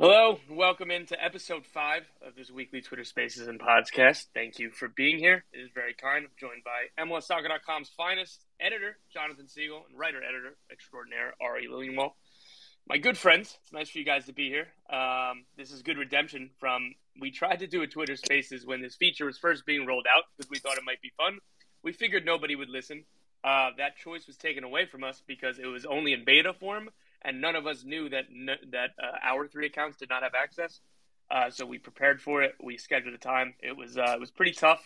Hello, welcome into episode five of this weekly Twitter Spaces and podcast. Thank you for being here. It is very kind. I'm joined by MLSsoccer.com's finest editor, Jonathan Sigal, and writer-editor extraordinaire, Ari Liljenwall my good friends. It's nice for you guys to be here. Um, this is good redemption from. We tried to do a Twitter Spaces when this feature was first being rolled out because we thought it might be fun. We figured nobody would listen. Uh, that choice was taken away from us because it was only in beta form, and none of us knew that that uh, our three accounts did not have access. Uh, so we prepared for it. We scheduled a time. It was uh, it was pretty tough.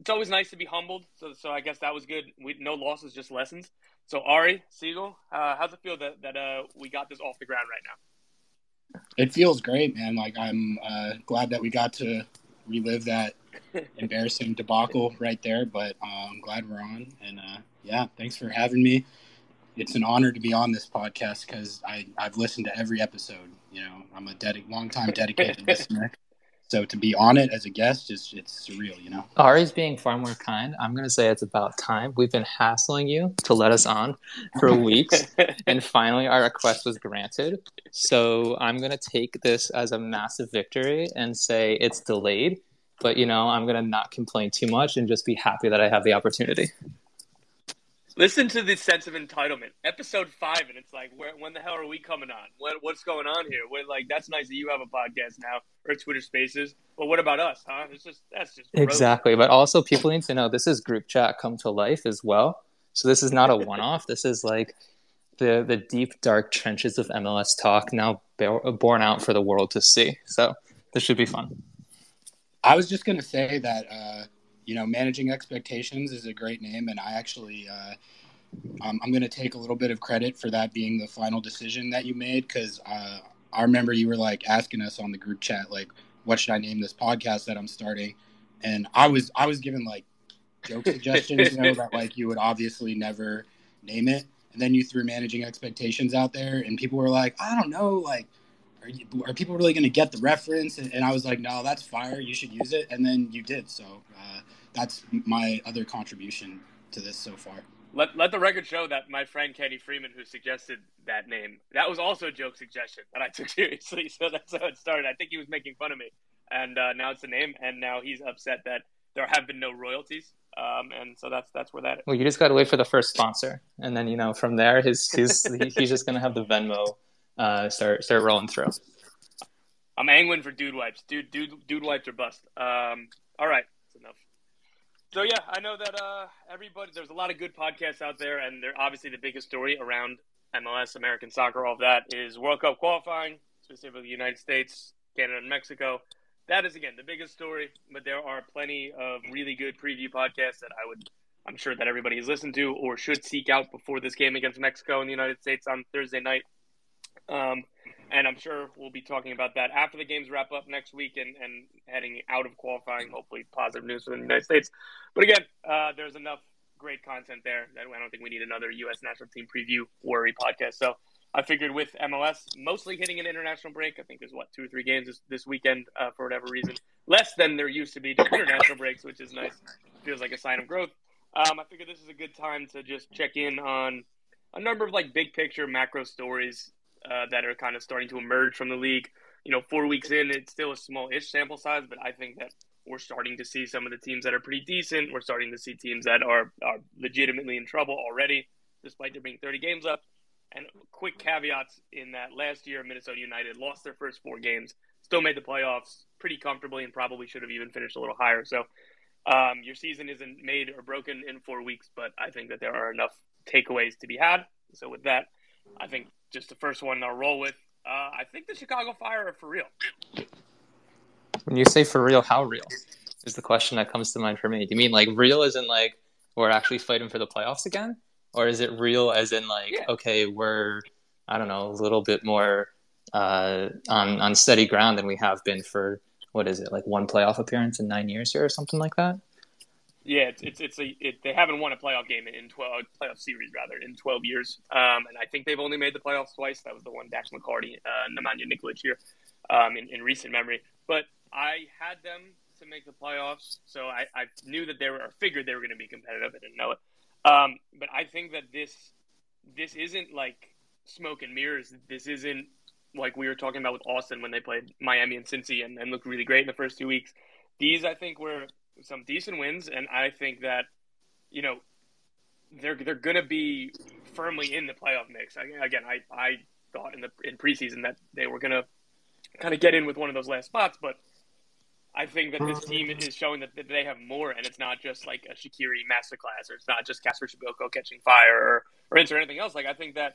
It's always nice to be humbled. So so I guess that was good. We no losses, just lessons. So Ari Sigal, uh, how's it feel that that uh, we got this off the ground right now? It feels great, man. Like I'm uh, glad that we got to relive that embarrassing debacle right there. But uh, I'm glad we're on, and uh, yeah, thanks for having me. It's an honor to be on this podcast because I I've listened to every episode. You know, I'm a dedic- long time dedicated listener, so to be on it as a guest is it's surreal, you know. Ari's being far more kind. I'm going to say it's about time. We've been hassling you to let us on for weeks, and finally our request was granted. So I'm going to take this as a massive victory and say it's delayed, but you know I'm going to not complain too much and just be happy that I have the opportunity. Listen to the sense of entitlement. Episode five, and it's like, where, when the hell are we coming on? What, what's going on here? We're like, that's nice that you have a podcast now or Twitter Spaces, but what about us, huh? It's just that's just gross. exactly. But also, people need to know this is group chat come to life as well. So this is not a one-off. this is like the the deep dark trenches of MLS talk now born out for the world to see. So this should be fun. I was just going to say that. Uh you know, managing expectations is a great name, and I actually, uh, I'm going to take a little bit of credit for that being the final decision that you made because uh, I remember you were like asking us on the group chat, like, what should I name this podcast that I'm starting? And I was, I was given like joke suggestions, you know, that like you would obviously never name it, and then you threw managing expectations out there, and people were like, I don't know, like are, you, are people really going to get the reference? And, and, I was like, no, that's fire. You should use it. And then you did. So uh, that's my other contribution to this so far. Let, let the record show that my friend Kenny Freeman, who suggested that name, that was also a joke suggestion that I took seriously. So that's how it started. I think he was making fun of me. And uh, now it's a name. And now he's upset that there have been no royalties. Um, and so that's that's where that. Is. Well, you just got to wait for the first sponsor, and then you know from there, his his he's just gonna have the Venmo uh, start start rolling through. I'm angling for dude wipes. Dude, dude, dude wipes are bust. Um, all right, that's enough. So yeah, I know that uh, everybody. There's a lot of good podcasts out there, and they're obviously the biggest story around MLS, American soccer, all of that is World Cup qualifying, specifically the United States, Canada, and Mexico. That is again the biggest story, but there are plenty of really good preview podcasts that I would, I'm sure that everybody has listened to or should seek out before this game against Mexico and the United States on Thursday night. Um, and I'm sure we'll be talking about that after the games wrap up next week and, and heading out of qualifying. Hopefully, positive news for the United States. But again, uh, there's enough great content there that I don't think we need another U.S. national team preview worry podcast. So I figured with MLS mostly hitting an international break, I think there's what two or three games this, this weekend uh, for whatever reason, less than there used to be international breaks, which is nice. Feels like a sign of growth. Um, I figured this is a good time to just check in on a number of like big picture macro stories uh, that are kind of starting to emerge from the league. You know, four weeks in, it's still a small-ish sample size, but I think that we're starting to see some of the teams that are pretty decent. We're starting to see teams that are are legitimately in trouble already, despite there being 30 games up. And quick caveats in that last year, Minnesota United lost their first four games, still made the playoffs pretty comfortably, and probably should have even finished a little higher. So um, your season isn't made or broken in four weeks, but I think that there are enough takeaways to be had. So with that, I think just the first one I'll roll with. Uh, I think the Chicago Fire are for real. When you say for real, how real is the question that comes to mind for me? Do you mean like real as in like we're actually fighting for the playoffs again? Or is it real as in like, yeah. okay, we're I don't know, a little bit more uh, on on steady ground than we have been for what is it like one playoff appearance in nine years here or something like that. Yeah, it's it's, it's a it, they haven't won a playoff game in twelve playoff series rather in twelve years, um, and I think they've only made the playoffs twice. That was the one Dax McCarty, uh, Nemanja Nikolic here, um, in, in recent memory. But I had them to make the playoffs, so I, I knew that they were or figured they were going to be competitive. I didn't know it, um, but I think that this this isn't like smoke and mirrors. This isn't like we were talking about with Austin when they played Miami and Cincy and, and looked really great in the first two weeks. These I think were some decent wins, and I think that you know they're they're going to be firmly in the playoff mix. I, again, I I thought in the in preseason that they were going to kind of get in with one of those last spots, but I think that this team is showing that, they have more, and it's not just like a Shaqiri masterclass, or it's not just Kacper Przybyłko catching fire, or or or anything else. Like I think that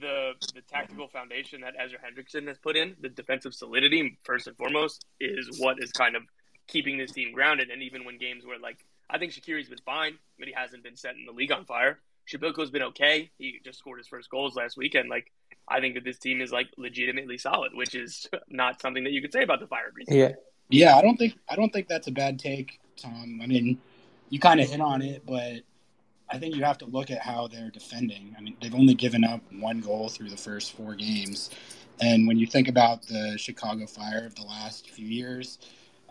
the the tactical foundation that Ezra Hendrickson has put in, the defensive solidity first and foremost, is what is kind of keeping this team grounded. And even when games where like I think Shaqiri's been fine, but he hasn't been setting the league on fire. Przybyłko's been okay. He just scored his first goals last weekend. Like I think that this team is like legitimately solid, which is not something that you could say about the Fire recently. Yeah, yeah. I don't think I don't think that's a bad take, Tom. I mean, you kind of hit on it, but I think you have to look at how they're defending. I mean, they've only given up one goal through the first four games, and when you think about the Chicago Fire of the last few years,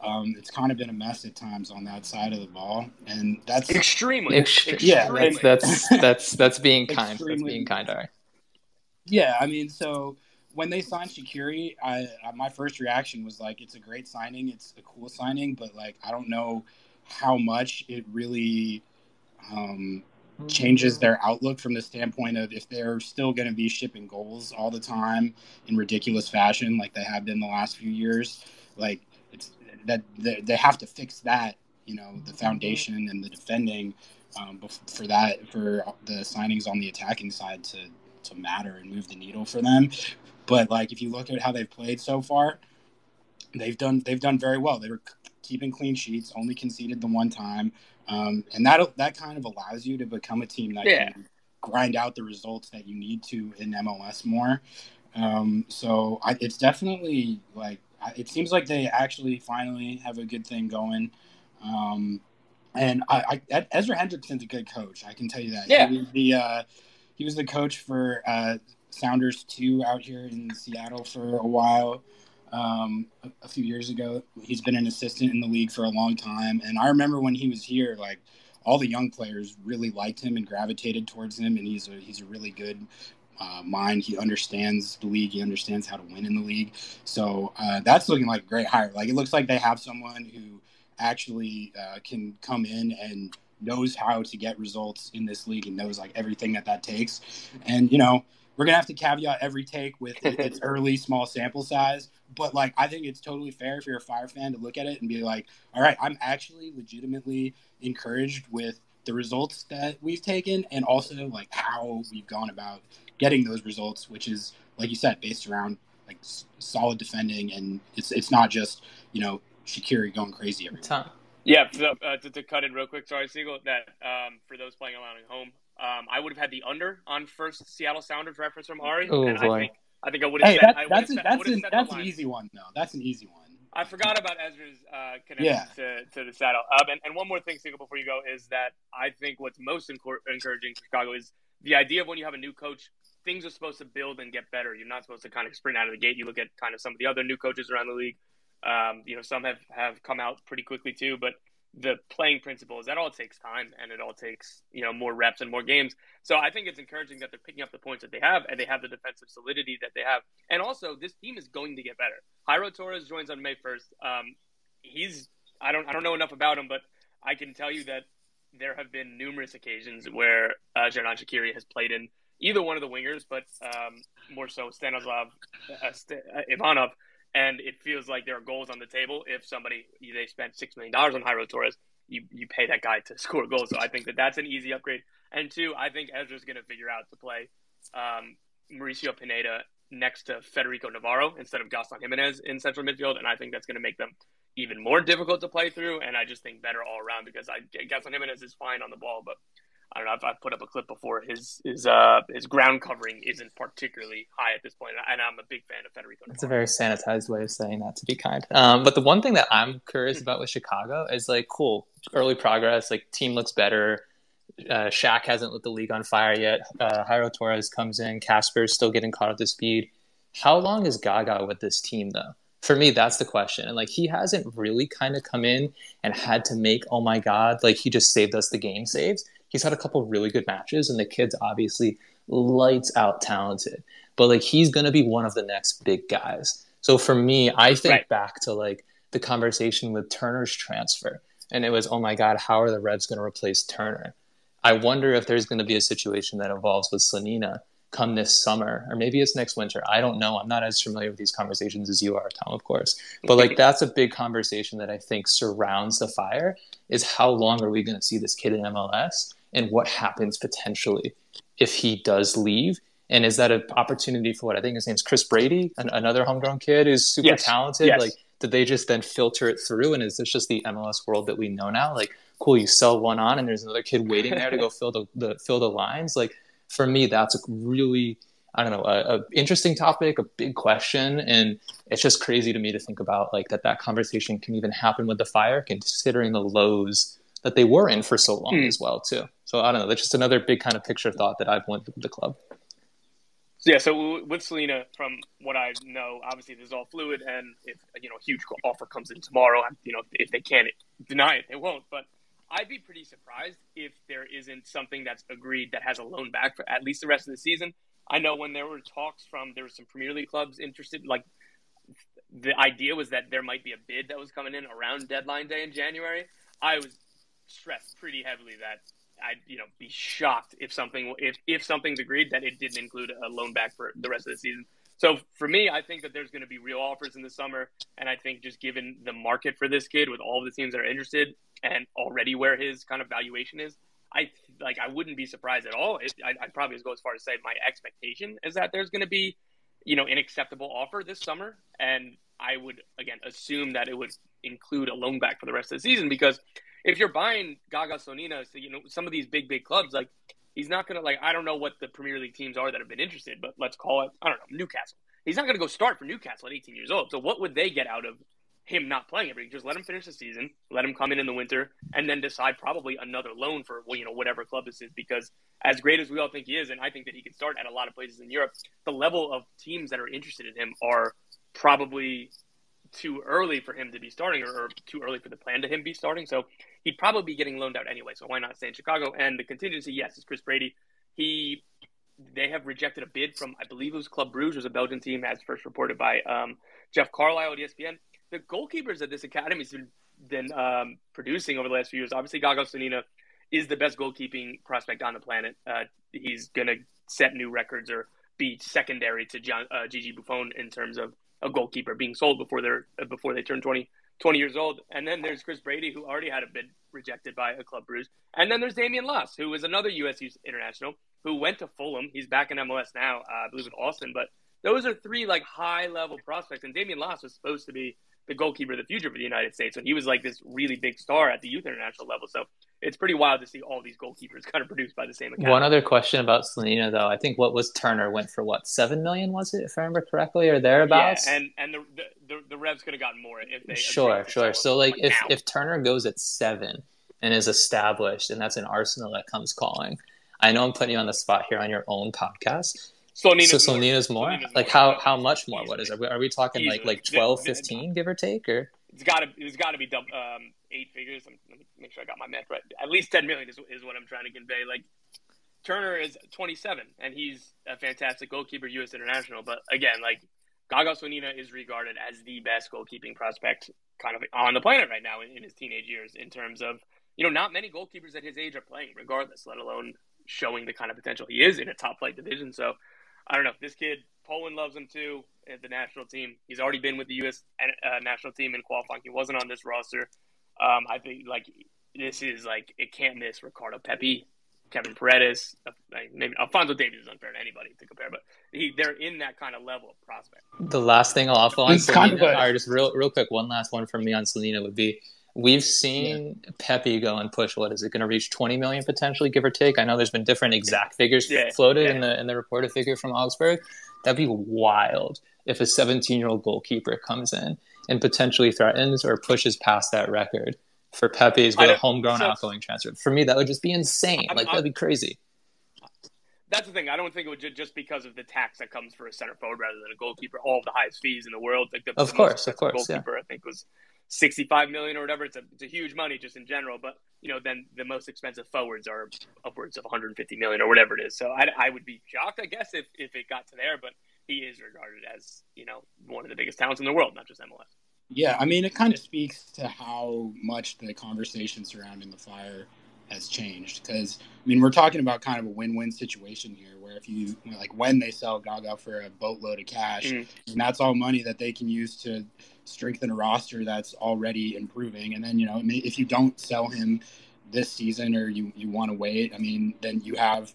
um, it's kind of been a mess at times on that side of the ball, and that's extremely. Ext- yeah, that's, that's that's that's being kind. That's being kind. All right. Yeah, I mean, so when they signed Shaqiri, I, I my first reaction was like, it's a great signing, it's a cool signing, but like I don't know how much it really um, changes their outlook from the standpoint of if they're still going to be shipping goals all the time in ridiculous fashion like they have been the last few years like it's that they, they have to fix that you know the foundation and the defending um, for that for the signings on the attacking side to to matter and move the needle for them but like if you look at how they've played so far they've done they've done very well they were keeping clean sheets only conceded the one time um, and that that kind of allows you to become a team that yeah. can grind out the results that you need to in MLS more. Um, so I, it's definitely like it seems like they actually finally have a good thing going. Um, and I, I, Ezra Hendrickson's a good coach. I can tell you that. Yeah. He was the uh, he was the coach for uh, Sounders two out here in Seattle for a while um, a, a, few years ago. He's been an assistant in the league for a long time, and I remember when he was here, like all the young players really liked him and gravitated towards him, and he's a he's a really good uh, mind. He understands the league. He understands how to win in the league. So uh, that's looking like a great hire. Like it looks like they have someone who actually uh, can come in and knows how to get results in this league and knows like everything that that takes. And you know, we're gonna have to caveat every take with its early small sample size but like I think it's totally fair if you're a Fire fan to look at it and be like, all right, I'm actually legitimately encouraged with the results that we've taken and also like how we've gone about getting those results, which is like you said, based around like s- solid defending and it's it's not just you know Shaqiri going crazy every time. Yeah, so, uh, to, to, cut in real quick, sorry, Sigal. That um, for those playing along at home, um, I would have had the under on first Seattle Sounders reference from Ari, oh, and boy. I think I think I would have. Hey, said, that, that's a, that's an, that's an easy one though. That's an easy one. I forgot about Ezra's uh, connection yeah. to, to the Seattle. Um, and, and one more thing, Sigal, before you go, is that I think what's most encouraging for Chicago is the idea of when you have a new coach, things are supposed to build and get better. You're not supposed to kind of sprint out of the gate. You look at kind of some of the other new coaches around the league. Um, you know, some have, have come out pretty quickly too, but the playing principles that all takes time and it all takes you know more reps and more games. So i think it's encouraging that they're picking up the points that they have and they have the defensive solidity that they have. And also this team is going to get better. Jairo torres joins on may 1st um, he's i don't i don't know enough about him but i can tell you that there have been numerous occasions where uh, Xherdan Shaqiri has played in either one of the wingers, but um, more so Stanislav uh, St- uh, Ivanov and it feels like there are goals on the table. If somebody they spent six million dollars on Jairo Torres, you you pay that guy to score goals. So I think that that's an easy upgrade. And two, I think Ezra's going to figure out to play um, Mauricio Pineda next to Federico Navarro instead of Gaston Jimenez in central midfield, and I think that's going to make them even more difficult to play through. And I just think better all around because I Gaston Jimenez is fine on the ball, but I don't know. I've, I've, put up a clip before. His his uh his ground covering isn't particularly high at this point, and I'm a big fan of Federico. It's a very sanitized way of saying that, to be kind. Um, but the one thing that I'm curious about with Chicago is like, cool, early progress. Like, team looks better. Uh, Shaq hasn't lit the league on fire yet. Uh, Jairo Torres comes in. Kacper's still getting caught up to speed. How long is Gaga with this team, though? For me, that's the question. And like, he hasn't really kind of come in and had to make, oh my God, like he just saved us the game saves he's had a couple really good matches, and the kid's obviously lights out talented. But like he's gonna be one of the next big guys. So for me, I think right. back to like the conversation with Turner's transfer, and it was, oh my God, how are the Revs gonna replace Turner? I wonder if there's going to be a situation that involves with Slonina come this summer, or maybe it's next winter. I don't know. I'm not as familiar with these conversations as you are, Tom, of course. But like that's a big conversation that I think surrounds the fire is how long are we going to see this kid in MLS? And what happens potentially if he does leave. And is that an opportunity for what I think his name's Chris Brady, an, another homegrown kid who's super yes. talented? Yes. Like, did they just then filter it through? And is this just the MLS world that we know now? Like, cool, you sell one on, and there's another kid waiting there to go fill the, the fill the lines. Like, for me, that's a really I don't know, a, a, interesting topic, a big question, and it's just crazy to me to think about like that that conversation can even happen with the fire, considering the lows that they were in for so long mm. as well too. So I don't know. That's just another big kind of picture thought that I've went through the club. Yeah, so with Slonina, from what I know, obviously this is all fluid, and if you know a huge offer comes in tomorrow, you know if they can't deny it, they won't. But I'd be pretty surprised if there isn't something that's agreed that has a loan back for at least the rest of the season. I know when there were talks from there were some Premier League clubs interested, like the idea was that there might be a bid that was coming in around deadline day in January. I was stressed pretty heavily that I'd you know be shocked if something if if something's agreed that it didn't include a loan back for the rest of the season. So for me, I think that there's going to be real offers in the summer, and I think just given the market for this kid with all the teams that are interested and already where his kind of valuation is, I like I wouldn't be surprised at all. It, I, I'd probably go as far as say my expectation is that there's going to be you know an acceptable offer this summer, and I would again assume that it would include a loan back for the rest of the season because if you're buying Gaga Slonina, so you know some of these big big clubs, like he's not gonna like I don't know what the Premier League teams are that have been interested, but let's call it I don't know Newcastle. He's not gonna go start for Newcastle at 18 years old. So what would they get out of him not playing every? Just let him finish the season, let him come in in the winter, and then decide probably another loan for well, you know whatever club this is. Because as great as we all think he is, and I think that he can start at a lot of places in Europe, the level of teams that are interested in him are probably too early for him to be starting or, or, too early for the plan to him be starting. So he'd probably be getting loaned out anyway. So why not stay in Chicago? And the contingency, yes, is Chris Brady. He they have rejected a bid from I believe it was Club Bruges, was a Belgian team, as first reported by um, Jeff Carlisle at ESPN. The goalkeepers that this academy has been, been um, producing over the last few years, obviously Gaga Slonina is the best goalkeeping prospect on the planet. Uh, he's going to set new records or be secondary to John, uh, Gigi Buffon in terms of a goalkeeper being sold before they're before they turn 20, 20 years old. And then there's Chris Brady, who already had a bid rejected by a club Bruges. And then there's Damian Las, who is another U.S. international who went to Fulham. He's back in MLS now, uh, I believe in Austin. But those are three like high level prospects. And Damian Las was supposed to be the goalkeeper of the future for the United States. And he was like this really big star at the youth international level. So it's pretty wild to see all these goalkeepers kind of produced by the same academy. One other question about Slonina, though. I think what was Turner went for what seven million was it, if I remember correctly, or thereabouts? Yeah, and and the the, the, the Revs could have gotten more if they sure sure. So like if now. if Turner goes at seven and is established, and that's an Arsenal that comes calling. I know I'm putting you on the spot here on your own podcast. Slonina's so Slonina's more? more? Like how how much more? Easily. What is it? Are we talking Easily. like like 12, 15, give or take, or? It's got to it's got to be um, eight figures. Let me make sure I got my math right. At least ten million is, is what I'm trying to convey. Like Turner is 27, and he's a fantastic goalkeeper, U.S. international. But again, like Gaga Slonina is regarded as the best goalkeeping prospect kind of on the planet right now in, in his teenage years. In terms of you know, not many goalkeepers at his age are playing, regardless, let alone showing the kind of potential he is in a top flight division. So I don't know. This kid, Poland loves him too at the national team. He's already been with the U.S. Uh, national team in qualifying. He wasn't on this roster. Um, I think like this is like it can't miss Ricardo Pepi, Kevin Paredes. Uh, maybe Alfonso Davies is unfair to anybody to compare, but he, they're in that kind of level of prospect. The last thing I'll offer on Slonina, kind of a- just real real quick, one last one from me on Slonina would be We've seen yeah. Pepi go and push. What is it going to reach? Twenty million potentially, give or take. I know there's been different exact figures yeah. floated yeah. in the in the reported figure from Augsburg. That'd be wild if a 17 year old goalkeeper comes in and potentially threatens or pushes past that record for Pepi's with a homegrown so, outgoing transfer. For me, that would just be insane. I'm, like that'd be crazy. That's the thing. I don't think it would just because of the tax that comes for a center forward rather than a goalkeeper. All of the highest fees in the world. Like the, of the course, of course. Goalkeeper, yeah. I think was 65 million or whatever. It's a, it's a huge money just in general. But you know, then the most expensive forwards are upwards of 150 million or whatever it is. So I, I would be shocked, I guess, if if it got to there. But he is regarded as you know one of the biggest talents in the world, not just MLS. Yeah, I mean, it kind of speaks to how much the conversation surrounding the fire has changed. Because I mean, we're talking about kind of a win-win situation here, where if you like when they sell Gaga for a boatload of cash, mm. and that's all money that they can use to strengthen a roster that's already improving, and then you know if you don't sell him this season or you you want to wait, I mean, then you have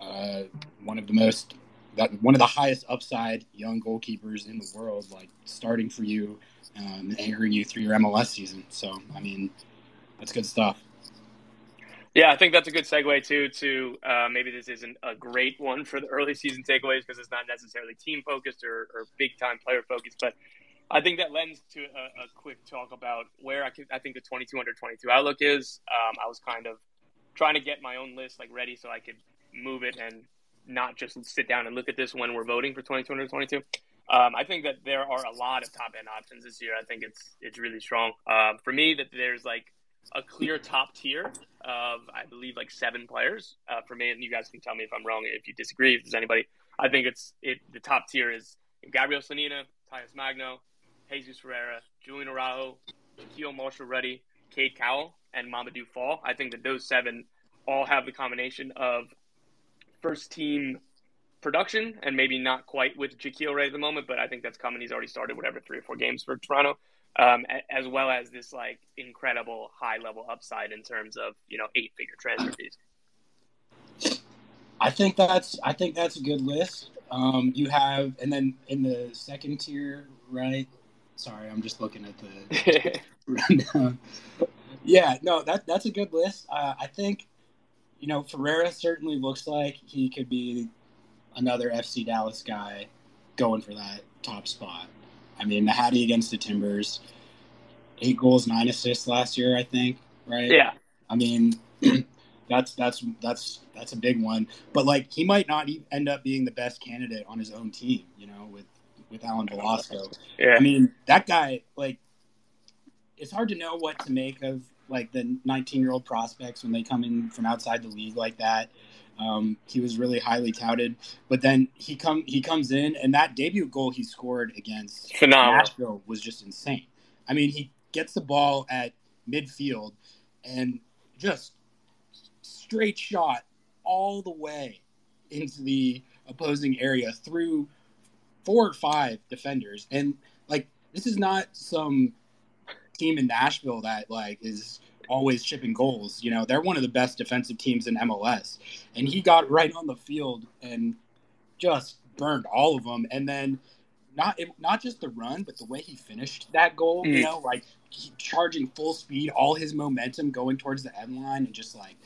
uh, one of the most that one of the highest upside young goalkeepers in the world, like starting for you, um, anchoring you through your MLS season. So, I mean, that's good stuff. Yeah, I think that's a good segue too. To uh, maybe this isn't a great one for the early season takeaways because it's not necessarily team focused or, or big time player focused, but I think that lends to a, a quick talk about where I, I think the 22 under 22 outlook is. Um, I was kind of trying to get my own list like ready so I could move it and not just sit down and look at this when we're voting for 2022. Um, I think that there are a lot of top end options this year. I think it's it's really strong. Um, for me, that there's like a clear top tier of I believe like seven players. Uh, for me, and you guys can tell me if I'm wrong if you disagree. If there's anybody, I think it's it. The top tier is Gabriel Slonina, Talles Magno, Jesus Ferreira, Julian Araujo, Keel Marshall-Rutty, Cade Cowell, and Mamadou Fall. I think that those seven all have the combination of first team production and maybe not quite with Jahkeele right at the moment, but I think that's coming. He's already started whatever three or four games for Toronto, um, as well as this like incredible high level upside in terms of you know eight figure transfer fees. I think that's I think that's a good list. Um, you have and then in the second tier, right? Sorry, I'm just looking at the rundown. yeah, no, that that's a good list. Uh, I think you know, Ferreira certainly looks like he could be another FC Dallas guy going for that top spot. I mean, the Hattie against the Timbers, eight goals, nine assists last year, I think, right? Yeah. I mean, that's that's that's that's a big one. But like, he might not end up being the best candidate on his own team, you know, with with Alan Velasco. Yeah. I mean, that guy, like, it's hard to know what to make of like the 19 year old prospects when they come in from outside the league like that. Um, he was really highly touted, but then he come he comes in and that debut goal he scored against Phenomenal. Nashville was just insane. I mean, he gets the ball at midfield and just straight shot all the way into the opposing area through four or five defenders, and like this is not some team in Nashville that like is always shipping goals. You know, they're one of the best defensive teams in MLS, and he got right on the field and just burned all of them. And then not not just the run, but the way he finished that goal. Mm. You know, like charging full speed, all his momentum going towards the end line, and just like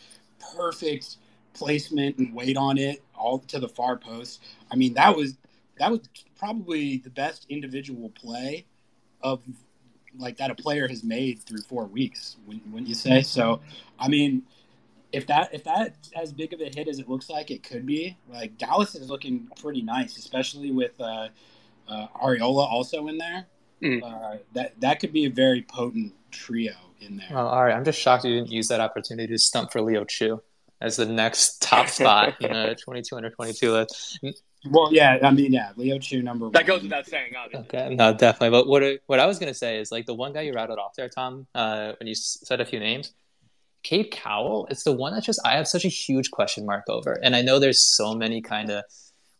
perfect placement and weight on it, all to the far post. I mean, that was that was probably the best individual play of like that a player has made through four weeks. Wouldn't you say? So, I mean, if that if that as big of a hit as it looks like it could be, like Dallas is looking pretty nice, especially with uh, uh, Arriola also in there. Mm. Uh, that that could be a very potent trio in there. Well, all right, I'm just shocked you didn't use that opportunity to stump for Leo Chu as the next top spot in a 22 under 22 list. Well, yeah, I mean, yeah, Leo Chu number one. That goes without saying, obviously. Okay, no, definitely. But what what I was gonna say is like the one guy you rattled off there, Tom, uh, when you said a few names, Cade Cowell. It's the one that just I have such a huge question mark over, and I know there's so many kind of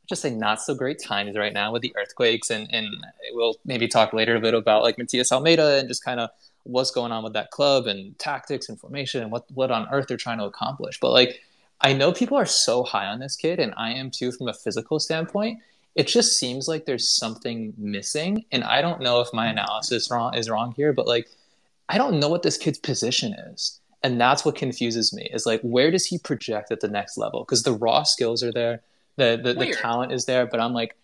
just say not so great times right now with the earthquakes, and and we'll maybe talk later a bit about like Matias Almeyda and just kind of what's going on with that club and tactics and formation and what what on earth they're trying to accomplish, but like I know people are so high on this kid, and I am too from a physical standpoint. It just seems like there's something missing, and I don't know if my analysis wrong is wrong here, but like I don't know what this kid's position is. And that's what confuses me is like, where does he project at the next level? Because the raw skills are there, the, the, the talent is there, but I'm like,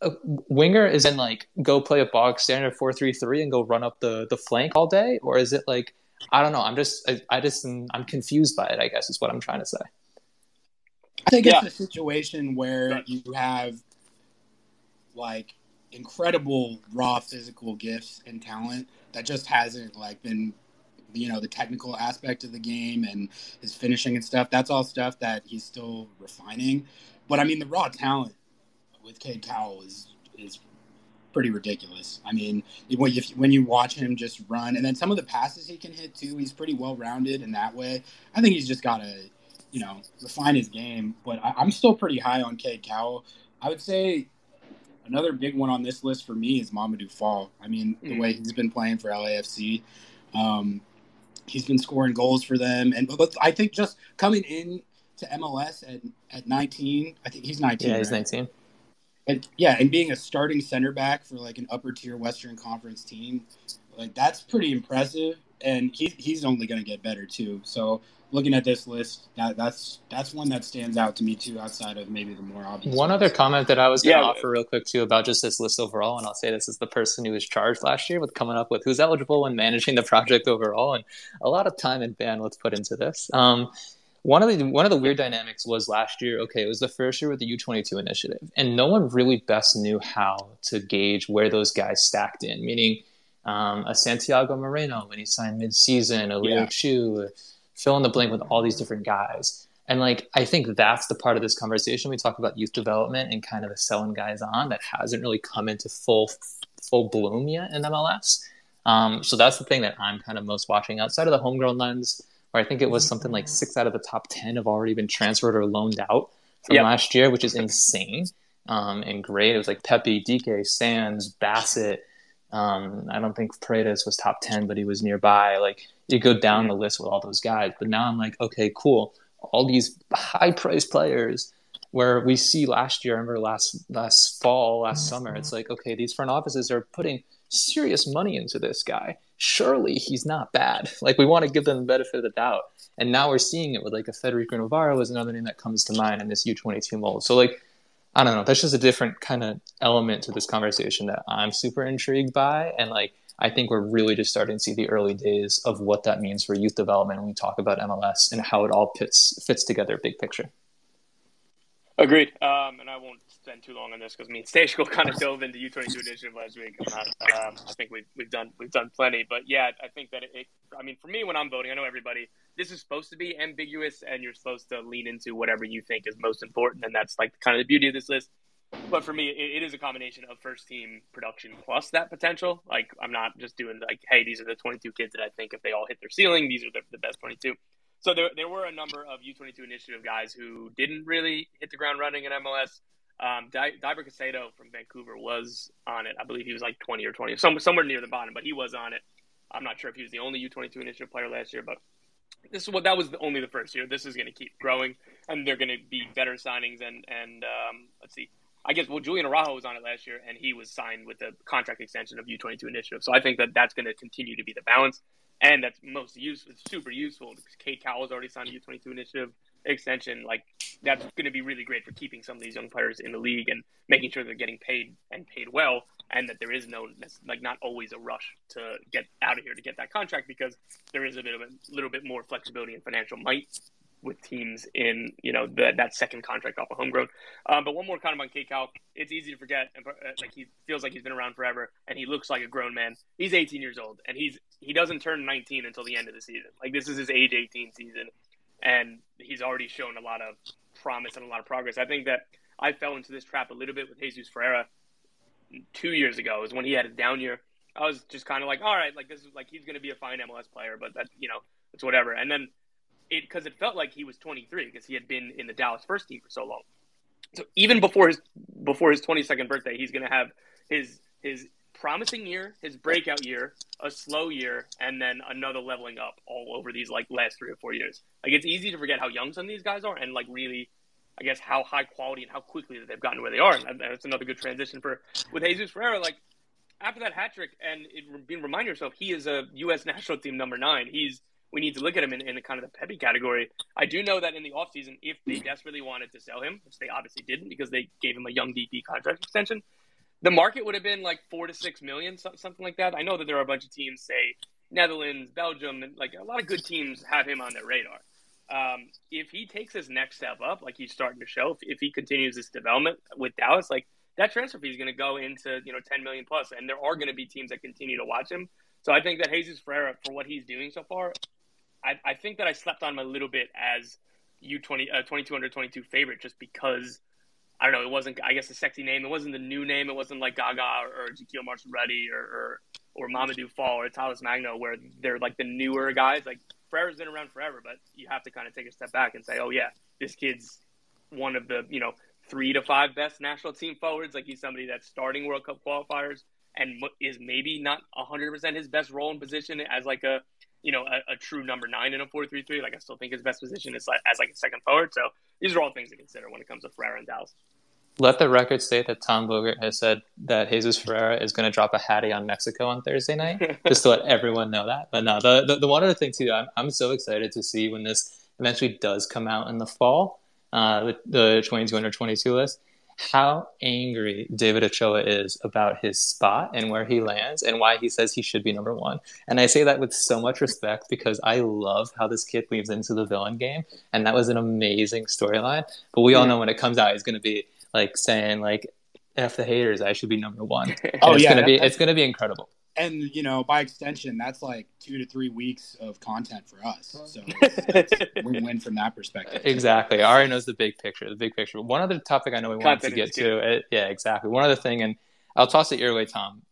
a winger is in like go play a box standard four three three and go run up the the flank all day, or is it like I don't know? I'm just I, I just I'm confused by it. I guess is what I'm trying to say. I think yeah. it's a situation where you have like incredible raw physical gifts and talent that just hasn't like been you know the technical aspect of the game and his finishing and stuff that's all stuff that he's still refining but i mean the raw talent with Cade Cowell is is pretty ridiculous. I mean, when you, when you watch him just run, and then some of the passes he can hit too, he's pretty well rounded in that way. I think he's just got to, you know, refine his game. But I, am still pretty high on Cade Cowell. I would say another big one on this list for me is Mamadou Fall. I mean, the mm. way he's been playing for LAFC. Um, he's been scoring goals for them, and but I think just coming in to MLS at, at 19, I think he's 19. Yeah, he's right? 19 and yeah, and being a starting center back for like an upper tier Western Conference team, like that's pretty impressive. And he, he's only going to get better too. So looking at this list, that, that's that's one that stands out to me too, outside of maybe the more obvious. One ones. other comment that I was going to yeah. offer real quick too about just this list overall, and I'll say this is the person who was charged last year with coming up with who's eligible when managing the project overall, and a lot of time and bandwidth put into this. Um, one of the one of the weird dynamics was last year. Okay, it was the first year with the U twenty two initiative, and no one really best knew how to gauge where those guys stacked in. Meaning, um, a Santiago Moreno when he signed mid season, a Leo yeah. Chu, fill in the blank with all these different guys. And like, I think that's the part of this conversation we talk about youth development and kind of the selling guys on that hasn't really come into full full bloom yet in MLS. Um, so that's the thing that I'm kind of most watching outside of the homegrown lens where I think it was something like six out of the top 10 have already been transferred or loaned out from yep. last year, which is insane um, and great. It was like Pepi, Dike, Sands, Bassett. Um, I don't think Paredes was top 10, but he was nearby. Like you go down the list with all those guys. But now I'm like, okay, cool. All these high priced players where we see last year, I remember last last fall, last summer, it's like, okay, these front offices are putting serious money into this guy. Surely he's not bad. Like we want to give them the benefit of the doubt. And now we're seeing it with like a Federico Navarro is another name that comes to mind in this U22 mold. So like I don't know, that's just a different kind of element to this conversation that I'm super intrigued by and like I think we're really just starting to see the early days of what that means for youth development when we talk about MLS and how it all fits fits together big picture. Agreed. Um, and I won't spend too long on this because me and Stashko kind of dove into U twenty two initiative last week. Not, um, I think we've we've done we've done plenty, but yeah, I think that it, it, I mean, for me, when I'm voting, I know everybody. This is supposed to be ambiguous, and you're supposed to lean into whatever you think is most important, and that's like kind of the beauty of this list. But for me, it, it is a combination of first team production plus that potential. Like I'm not just doing like, hey, these are the 22 kids that I think if they all hit their ceiling, these are the, the best 22. So there, there were a number of U22 initiative guys who didn't really hit the ground running in MLS. Um, Di- Deiber Caicedo from Vancouver was on it. I believe he was like 20 or 20, some, somewhere near the bottom, but he was on it. I'm not sure if he was the only U22 initiative player last year, but this is what that was the, only the first year. This is going to keep growing, and they're going to be better signings. And and um, let's see, I guess well, Julian Araujo was on it last year, and he was signed with the contract extension of U22 initiative. So I think that that's going to continue to be the balance and that's most useful. Super useful because Cade Cowell's already signed a U22 initiative extension. Like that's going to be really great for keeping some of these young players in the league and making sure they're getting paid and paid well, and that there is no like not always a rush to get out of here to get that contract because there is a bit of a little bit more flexibility and financial might with teams in you know the, that second contract off of homegrown. Um, but one more comment on Cade Cowell. It's easy to forget, and uh, like he feels like he's been around forever, and he looks like a grown man. He's 18 years old, and he's he doesn't turn 19 until the end of the season. Like this is his age 18 season, and he's already shown a lot of promise and a lot of progress. I think that I fell into this trap a little bit with Jesus Ferreira two years ago. Is when he had a down year. I was just kind of like, all right, like this is like he's going to be a fine MLS player, but that you know it's whatever. And then it because it felt like he was 23 because he had been in the Dallas first team for so long. So even before his before his 22nd birthday, he's going to have his his promising year, his breakout year, a slow year, and then another leveling up all over these like last three or four years. Like it's easy to forget how young some of these guys are, and like really, I guess how high quality and how quickly that they've gotten where they are. And that's another good transition for with Jesus Ferreira. Like after that hat trick, and it, remind yourself he is a U.S. national team number nine. He's we need to look at him in, in the kind of the Pepi category. I do know that in the offseason, if they desperately wanted to sell him, which they obviously didn't because they gave him a young DP contract extension, the market would have been like four to six million, something like that. I know that there are a bunch of teams, say Netherlands, Belgium, and like a lot of good teams have him on their radar. Um, if he takes his next step up, like he's starting to show, if, if he continues this development with Dallas, like that transfer fee is going to go into you know 10 million plus, and there are going to be teams that continue to watch him. So I think that Jesus Ferreira, for what he's doing so far, I, I think that I slept on him a little bit as U 20 uh, 22 under 22 favorite just because I don't know it wasn't I guess a sexy name. It wasn't the new name. It wasn't like Gaga or, or Marshall Rutty or, or or Mamadou Fall or Talles Magno where they're like the newer guys. Like Ferreira's been around forever but you have to kind of take a step back and say oh yeah this kid's one of the you know three to five best national team forwards. Like he's somebody that's starting World Cup qualifiers and is maybe not 100% his best role and position as like a you know, a, a true number nine in a four-three-three. Like I still think his best position is like, as like a second forward. So these are all things to consider when it comes to Ferreira and Dallas. Let the record state that Tom Bogert has said that Jesus Ferreira is going to drop a hattie on Mexico on Thursday night, just to let everyone know that. But no, the, the, the one other thing too, I'm, I'm so excited to see when this eventually does come out in the fall, uh, the, the 22 under 22 list how angry David Ochoa is about his spot and where he lands and why he says he should be number one. And I say that with so much respect because I love how this kid weaves into the villain game. And that was an amazing storyline. But we all know when it comes out, he's going to be like saying like, F the haters, I should be number one. oh, it's yeah. Gonna be, it's going to be incredible and you know by extension that's like two to three weeks of content for us. So win-win from that perspective exactly. Ari knows the big picture the big picture. One other topic i know we wanted to get to it, eh, yeah exactly. One other thing and i'll toss it your way tom.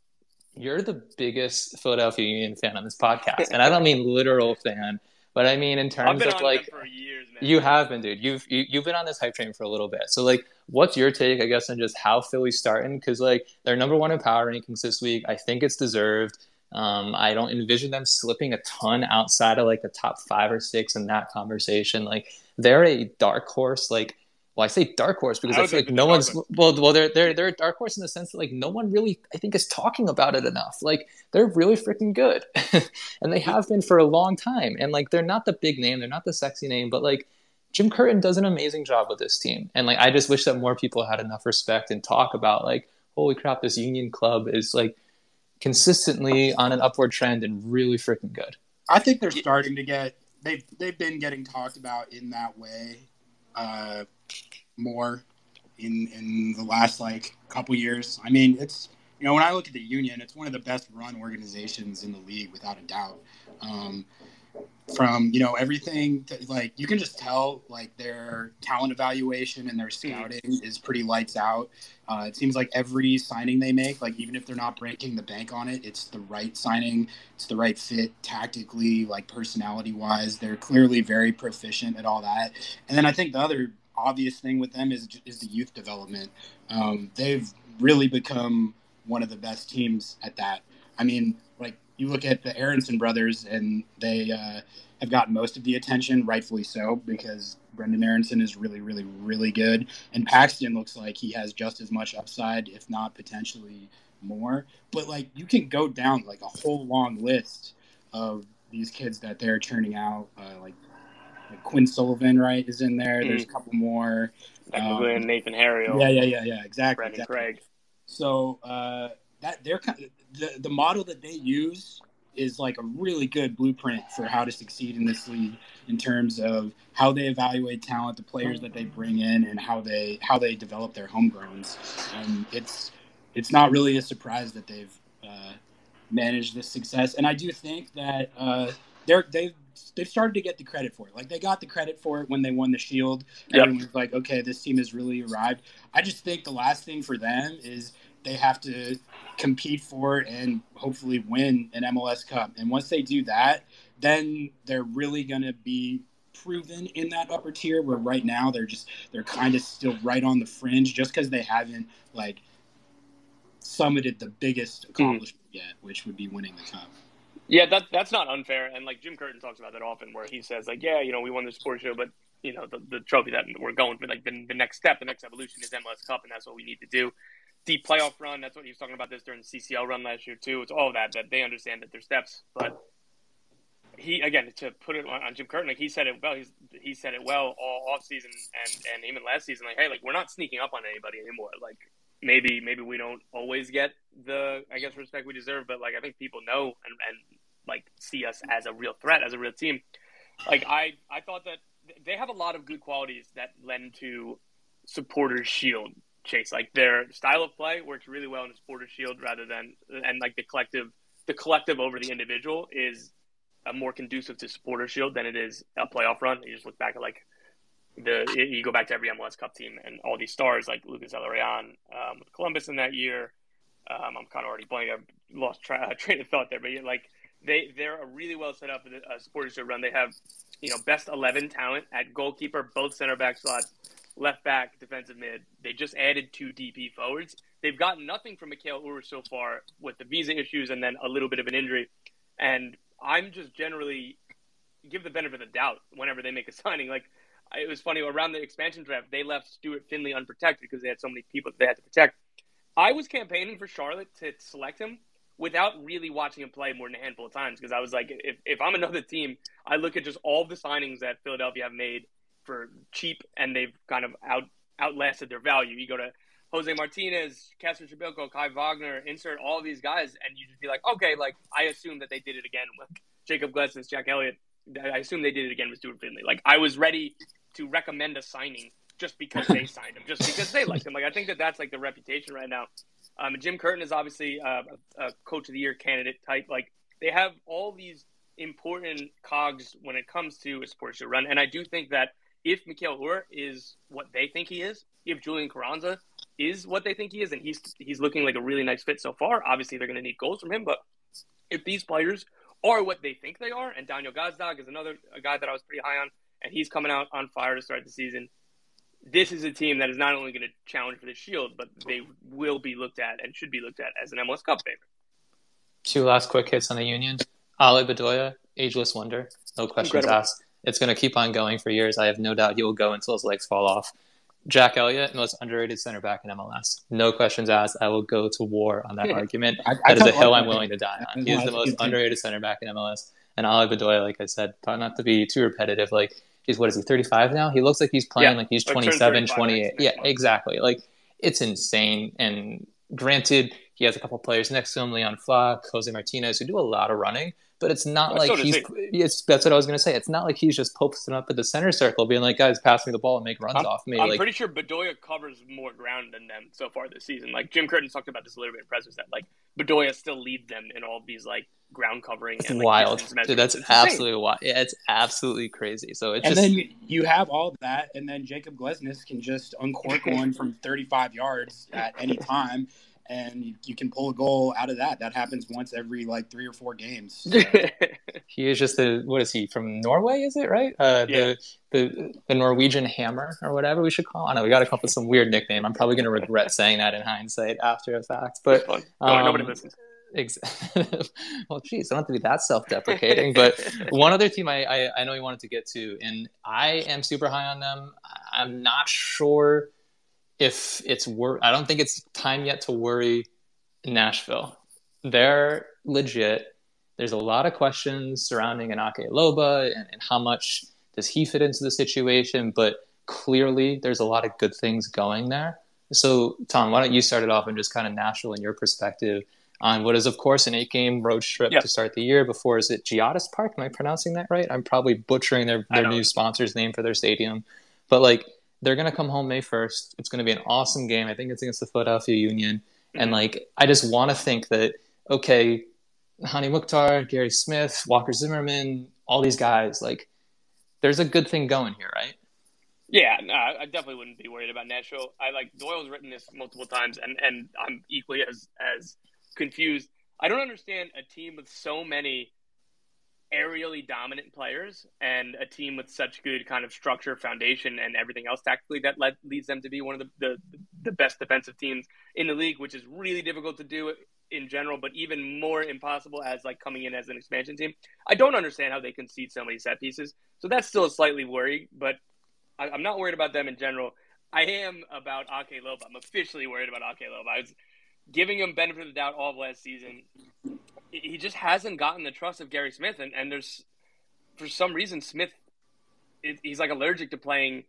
You're the biggest philadelphia union fan on this podcast and i don't mean literal fan but I mean, in terms of like, years, you have been, dude. You've you, have you have been on this hype train for a little bit. So like, what's your take, I guess, on just how Philly's starting? Because like, they're number one in power rankings this week. I think it's deserved. Um, I don't envision them slipping a ton outside of like the top five or six in that conversation. Like, they're a dark horse. Like, well, I say dark horse because I, I feel like no one's well, well, they're they're they're a dark horse in the sense that like no one really I think is talking about it enough. Like they're really freaking good, and they have been for a long time. And like they're not the big name, they're not the sexy name, but like Jim Curtin does an amazing job with this team. And like I just wish that more people had enough respect and talk about like, holy crap, this Union club is like consistently on an upward trend and really freaking good. I think they're starting to get they've they've been getting talked about in that way uh, more in in the last like couple years. I mean, it's you know when I look at the Union, it's one of the best run organizations in the league without a doubt. Um, from you know everything to, like you can just tell like their talent evaluation and their scouting is pretty lights out. Uh, it seems like every signing they make like even if they're not breaking the bank on it it's the right signing it's the right fit tactically like personality wise they're clearly very proficient at all that. And then i think the other obvious thing with them is is the youth development. Um, they've really become one of the best teams at that. I mean you look at the Aaronson brothers, and they uh, have gotten most of the attention, rightfully so, because Brenden Aaronson is really, really, really good, and Paxton looks like he has just as much upside, if not potentially more. But like, you can go down like a whole long list of these kids that they're churning out, uh, like, like Quinn Sullivan, right, is in there. Mm. There's a couple more. Um, Nathan Harriel. Yeah, yeah, yeah, yeah, exactly. Brandan exactly. Craig. So uh, that they're kind of, the the model that they use is like a really good blueprint for how to succeed in this league in terms of how they evaluate talent, the players that they bring in, and how they how they develop their homegrowns. And it's it's not really a surprise that they've uh, managed this success. And I do think that uh, they're they've they've started to get the credit for it. Like they got the credit for it when they won the Shield. Yep. Everyone was like, okay, this team has really arrived. I just think the last thing for them is they have to compete for and hopefully win an MLS Cup. And once they do that, then they're really going to be proven in that upper tier where right now they're just they're kind of still right on the fringe just because they haven't like summited the biggest hmm. accomplishment mm. yet which would be winning the cup yeah that, that's not unfair and like jim curtin talks about that often where he says like yeah you know we won the sports show but you know the, the trophy that we're going for like the, the next step the next evolution is mls cup and that's what we need to do deep playoff run. That's what he was talking about this during the CCL run last year too. It's all that that they understand that their steps, but he again to put it on, on Jim Curtin, like he said it well. He's he said it well all off season and and even last season. Like, hey, like we're not sneaking up on anybody anymore. Like maybe maybe we don't always get the I guess respect we deserve, but like I think people know and and like see us as a real threat, as a real team. Like I I thought that they have a lot of good qualities that lend to supporters shield chase. Like their style of play works really well in a supporters shield rather than and like the collective the collective over the individual is uh, more conducive to supporter shield than it is a playoff run. You just look back at like the you go back to every MLS Cup team and all these stars like Lucas Zelarayan um, with Columbus in that year. Um, I'm kind of already blanking. I've lost tra- train of thought there, but yeah, like they they're a really well set up uh, supporters shield run. They have you know best 11 talent at goalkeeper, both center back slots, left back, defensive mid. They just added two DP forwards. They've gotten nothing from Mikael Uhre so far with the visa issues and then a little bit of an injury. And I'm just generally give the benefit of the doubt whenever they make a signing. Like it was funny around the expansion draft, they left Stuart Findlay unprotected because they had so many people that they had to protect. I was campaigning for Charlotte to select him without really watching him play more than a handful of times because I was like, if, if I'm another team, I look at just all the signings that Philadelphia have made for cheap and they've kind of out outlasted their value. You go to Jose Martinez, Kacper Przybyłko, Kai Wagner, insert all these guys, and you just be like, okay, like I assume that they did it again with Jacob Glesnes, Jack Elliott. I assume they did it again with Stuart Findlay. Like I was ready to recommend a signing just because they signed him, just because they liked him. Like I think that that's like the reputation right now. Um, Jim Curtin is obviously uh, a coach of the year candidate type. Like they have all these important cogs when it comes to a supporters shield run, and I do think that if Mikael Uhre is what they think he is, if Julian Carranza is what they think he is, and he's he's looking like a really nice fit so far. Obviously, they're going to need goals from him, but if these players are what they think they are, and Daniel Gazdag is another a guy that I was pretty high on, and he's coming out on fire to start the season. This is a team that is not only going to challenge for the Shield, but they will be looked at and should be looked at as an MLS Cup favorite. Two last quick hits on the Union. Ale Bedoya, ageless wonder, no questions Incredible. asked. It's going to keep on going for years. I have no doubt he will go until his legs fall off. Jack Elliott, most underrated center back in MLS. No questions asked. I will go to war on that argument. I, I that is a hill I'm willing to die on. He is the most underrated center back in MLS. And Ale Bedoya, like I said, not to be too repetitive, like he's what is he 35 now? He looks like he's playing yeah, like he's 27, 28. Yeah, exactly. Like it's insane. And granted, he has a couple players next to him, Leon Flach, Jose Martinez, who do a lot of running but it's not well, like so he's. It's, that's what I was going to say. It's not like he's just posting up at the center circle, being like, "Guys, pass me the ball and make runs I'm, off me." I'm like, pretty sure Bedoya covers more ground than them so far this season. Like Jim Curtin talked about this a little bit in press that like Bedoya still leads them in all these like ground covering. It's and, like, wild, dude. That's it's absolutely wild. Yeah, it's absolutely crazy. So it's and just... then you, you have all that, and then Jacob Glesnes can just uncork one from 35 yards at any time and you, can pull a goal out of that. That happens once every like three or four games. So. he is just the what is he from Norway? Is it right? Uh, yeah. The the the Norwegian Hammer or whatever we should call. It. I know we got to come up with some weird nickname. I'm probably going to regret saying that in hindsight after the fact. But um, nobody listens. Exactly. well, geez, I don't have to be that self-deprecating. but one other team I, I, I know you wanted to get to, and I am super high on them. I'm not sure if it's wor- I don't think it's time yet to worry Nashville. They're legit. There's a lot of questions surrounding Inaki Loba and, and how much does he fit into the situation, but clearly there's a lot of good things going there. So, Tom, why don't you start it off and just kind of Nashville in your perspective on what is, of course, an eight-game road trip yep. to start the year. Before is it Geodis Park? Am I pronouncing that right? I'm probably butchering their their new sponsor's name for their stadium, but like they're going to come home May 1st. It's going to be an awesome game. I think it's against the Philadelphia Union. Mm-hmm. And like, I just want to think that, okay, Hany Mukhtar, Gary Smith, Walker Zimmerman, all these guys, like, there's a good thing going here, right? Yeah, no, I definitely wouldn't be worried about Nashville. I like Doyle's written this multiple times, and and I'm equally as as confused. I don't understand a team with so many aerially dominant players and a team with such good kind of structure, foundation, and everything else tactically that led, leads them to be one of the, the, the best defensive teams in the league, which is really difficult to do in general, but even more impossible as like coming in as an expansion team. I don't understand how they concede so many set pieces, so that's still a slightly worry, but I, I'm not worried about them in general. I am about Ake Loba. I'm officially worried about Ake Loba. I was giving him benefit of the doubt all of last season. He just hasn't gotten the trust of Gary Smith, and, and there's for some reason Smith he's like allergic to playing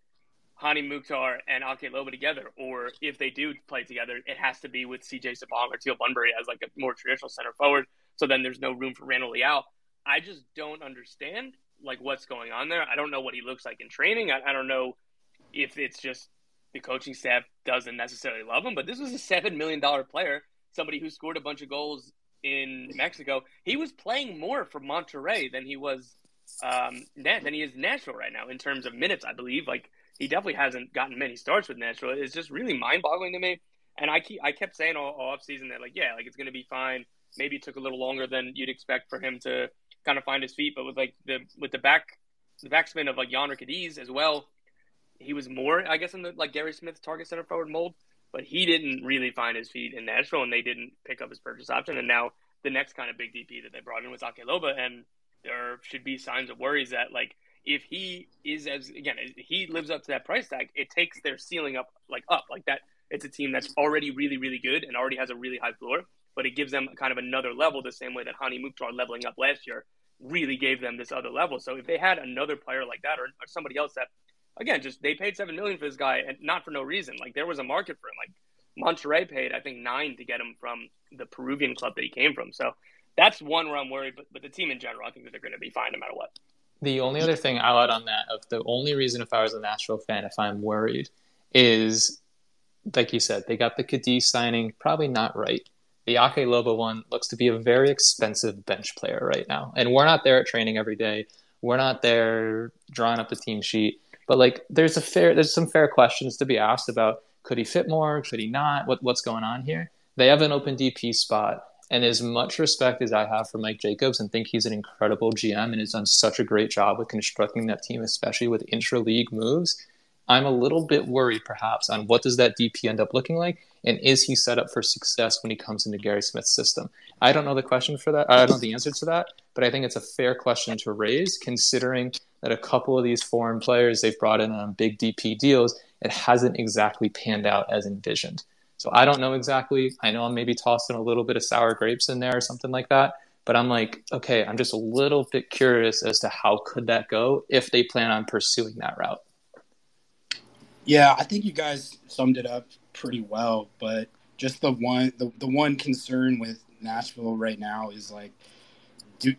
Hany Mukhtar and Ake Loba together, or if they do play together, it has to be with CJ Sapong or Teal Bunbury as like a more traditional center forward. So then there's no room for Randall Leal. I just don't understand like what's going on there. I don't know what he looks like in training. I, I don't know if it's just the coaching staff doesn't necessarily love him, but this was a seven million dollar player, somebody who scored a bunch of goals in Mexico. He was playing more for Monterrey than he was um, than he is Nashville right now in terms of minutes. I believe like he definitely hasn't gotten many starts with Nashville. It's just really mind boggling to me. And I keep I kept saying all, all off season that like yeah like it's to be fine. Maybe it took a little longer than you'd expect for him to kind of find his feet, but with like the with the back the backspin of like Jhonder Cádiz as well, he was more I guess in the like Gary Smith target center forward mold, but he didn't really find his feet in Nashville, and they didn't pick up his purchase option. And now the next kind of big DP that they brought in was Ake Loba, and there should be signs of worries that like if he is as again he lives up to that price tag, it takes their ceiling up like up like that. It's a team that's already really really good and already has a really high floor, but it gives them kind of another level the same way that Hany Mukhtar leveling up last year really gave them this other level. So if they had another player like that or, or somebody else that again just they paid seven million for this guy and not for no reason. Like there was a market for him. Like Monterrey paid I think nine to get him from the Peruvian club that he came from. So that's one where I'm worried. But but the team in general, I think that they're going to be fine no matter what. The only other thing I'll add on that, of the only reason if I was a Nashville fan, if I'm worried, is like you said, they got the Cádiz signing probably not right. The Ake Loba one looks to be a very expensive bench player right now, and we're not there at training every day. We're not there drawing up the team sheet, but like there's a fair, there's some fair questions to be asked about. Could he fit more? Could he not? What what's going on here? They have an open DP spot and as much respect as I have for Mike Jacobs and think he's an incredible GM and has done such a great job with constructing that team, especially with intra-league moves, I'm a little bit worried perhaps on what does that DP end up looking like and is he set up for success when he comes into Gary Smith's system? I don't know the question for that. I don't know the answer to that, but I think it's a fair question to raise considering that a couple of these foreign players they've brought in on big DP deals, it hasn't exactly panned out as envisioned. So I don't know exactly. I know I'm maybe tossing a little bit of sour grapes in there or something like that. But I'm like, okay, I'm just a little bit curious as to how could that go if they plan on pursuing that route. Yeah, I think you guys summed it up pretty well. But just the one the, the one concern with Nashville right now is like, do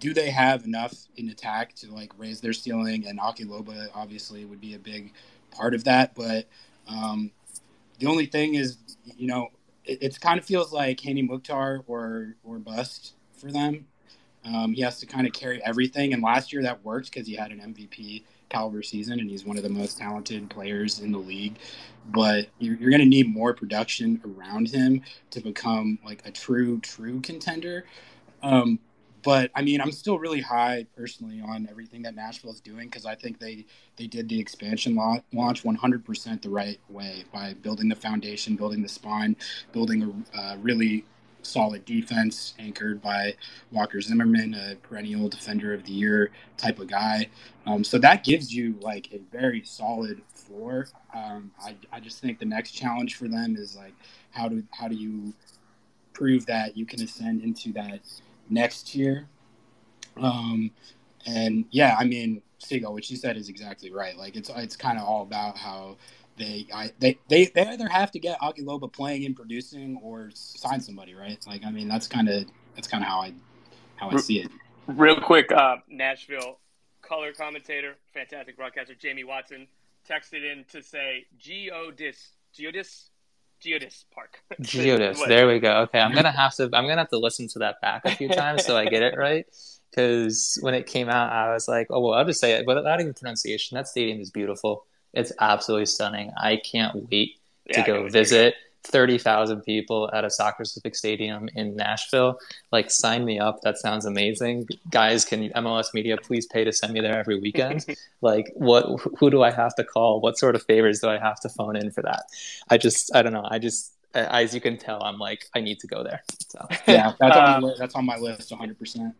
do they have enough in attack to like raise their ceiling? And Ake Loba obviously would be a big part of that. But um, the only thing is, you know, it, it kind of feels like Hany Mukhtar or or bust for them. Um, he has to kind of carry everything, and last year that worked because he had an MVP caliber season, and he's one of the most talented players in the league. But you're, you're going to need more production around him to become like a true, true contender. Um, but I mean, I'm still really high personally on everything that Nashville is doing because I think they they did the expansion launch 100% the right way by building the foundation, building the spine, building a uh, really solid defense anchored by Walker Zimmerman, a perennial defender of the year type of guy. Um, so that gives you like a very solid floor. Um, I, I just think the next challenge for them is like how do how do you prove that you can ascend into that next year. Um, and yeah, I mean, Sigo, what you said is exactly right. Like it's it's kind of all about how they I, they they they either have to get Ake Loba playing and producing or sign somebody, right? Like I mean, that's kind of that's kind of how I how I see it. Real quick, uh, Nashville color commentator, fantastic broadcaster Jamie Watson texted in to say Geodis Geodis Geodis Park. Geodis. there we go. Okay, I'm gonna have to. I'm gonna have to listen to that back a few times so I get it right. Because when it came out, I was like, "Oh well, I'll just say it But without even pronunciation." That stadium is beautiful. It's absolutely stunning. I can't wait to yeah, go visit. 30,000 people at a soccer specific stadium in Nashville. Like, sign me up. That sounds amazing. Guys, can MLS Media please pay to send me there every weekend? like, what, who do I have to call? What sort of favors do I have to phone in for that? I just, I don't know. I just, as you can tell, I'm like, I need to go there. So yeah, that's, on, my, um, that's on my list 100%.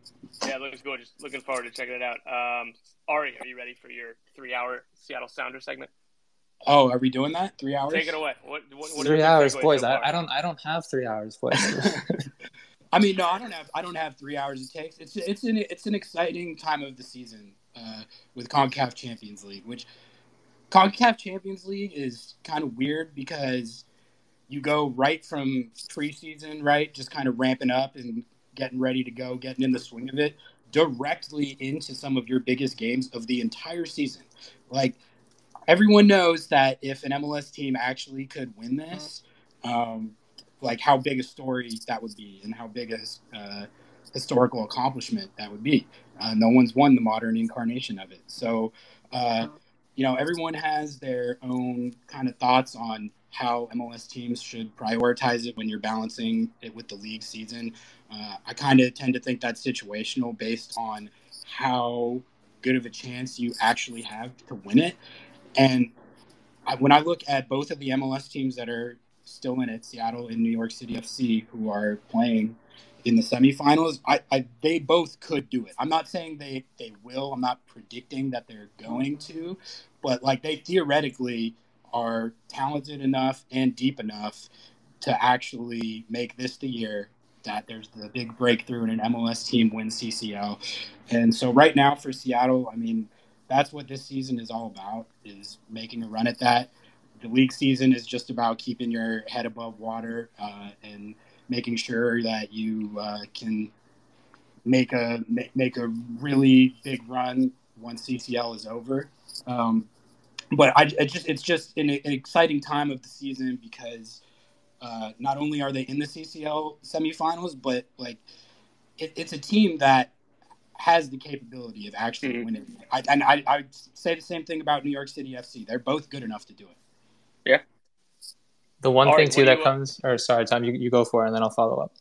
Yeah, looks good. Just looking forward to checking it out. Um, Ari, are you ready for your three hour Seattle Sounder segment? Oh, are we doing that? Three hours? Take it away. What, what, what three hours, boys. So I, I, don't. I don't have three hours, boys. I mean, no, I don't have. I don't have three hours. It takes. It's it's an it's an exciting time of the season uh, with Concacaf Champions League, which Concacaf Champions League is kind of weird because you go right from preseason, right, just kind of ramping up and getting ready to go, getting in the swing of it, directly into some of your biggest games of the entire season. Like everyone knows that if an MLS team actually could win this, um, like how big a story that would be and how big a uh, historical accomplishment that would be. Uh, no one's won the modern incarnation of it. So, uh, you know, everyone has their own kind of thoughts on how MLS teams should prioritize it when you're balancing it with the league season. Uh, I kind of tend to think that's situational based on how good of a chance you actually have to win it. And I, when I look at both of the MLS teams that are still in it, Seattle and New York City FC, who are playing in the semifinals, I, I, they both could do it. I'm not saying they, they will. I'm not predicting that they're going to, but like they theoretically are talented enough and deep enough to actually make this the year that there's the big breakthrough and an MLS team wins CCL. And so right now for Seattle, I mean, that's what this season is all about is making a run at that. The league season is just about keeping your head above water uh, and making sure that you uh, can make a make a really big run once CCL is over. Um, but I, I, just it's just an, an, exciting time of the season because uh, not only are they in the CCL semifinals, but like it, it's a team that has the capability of actually mm-hmm. winning. I, and I, I say the same thing about New York City FC. They're both good enough to do it. Yeah. The one Ari, thing too that comes, or sorry, Tom, you, you go for it, and then I'll follow up.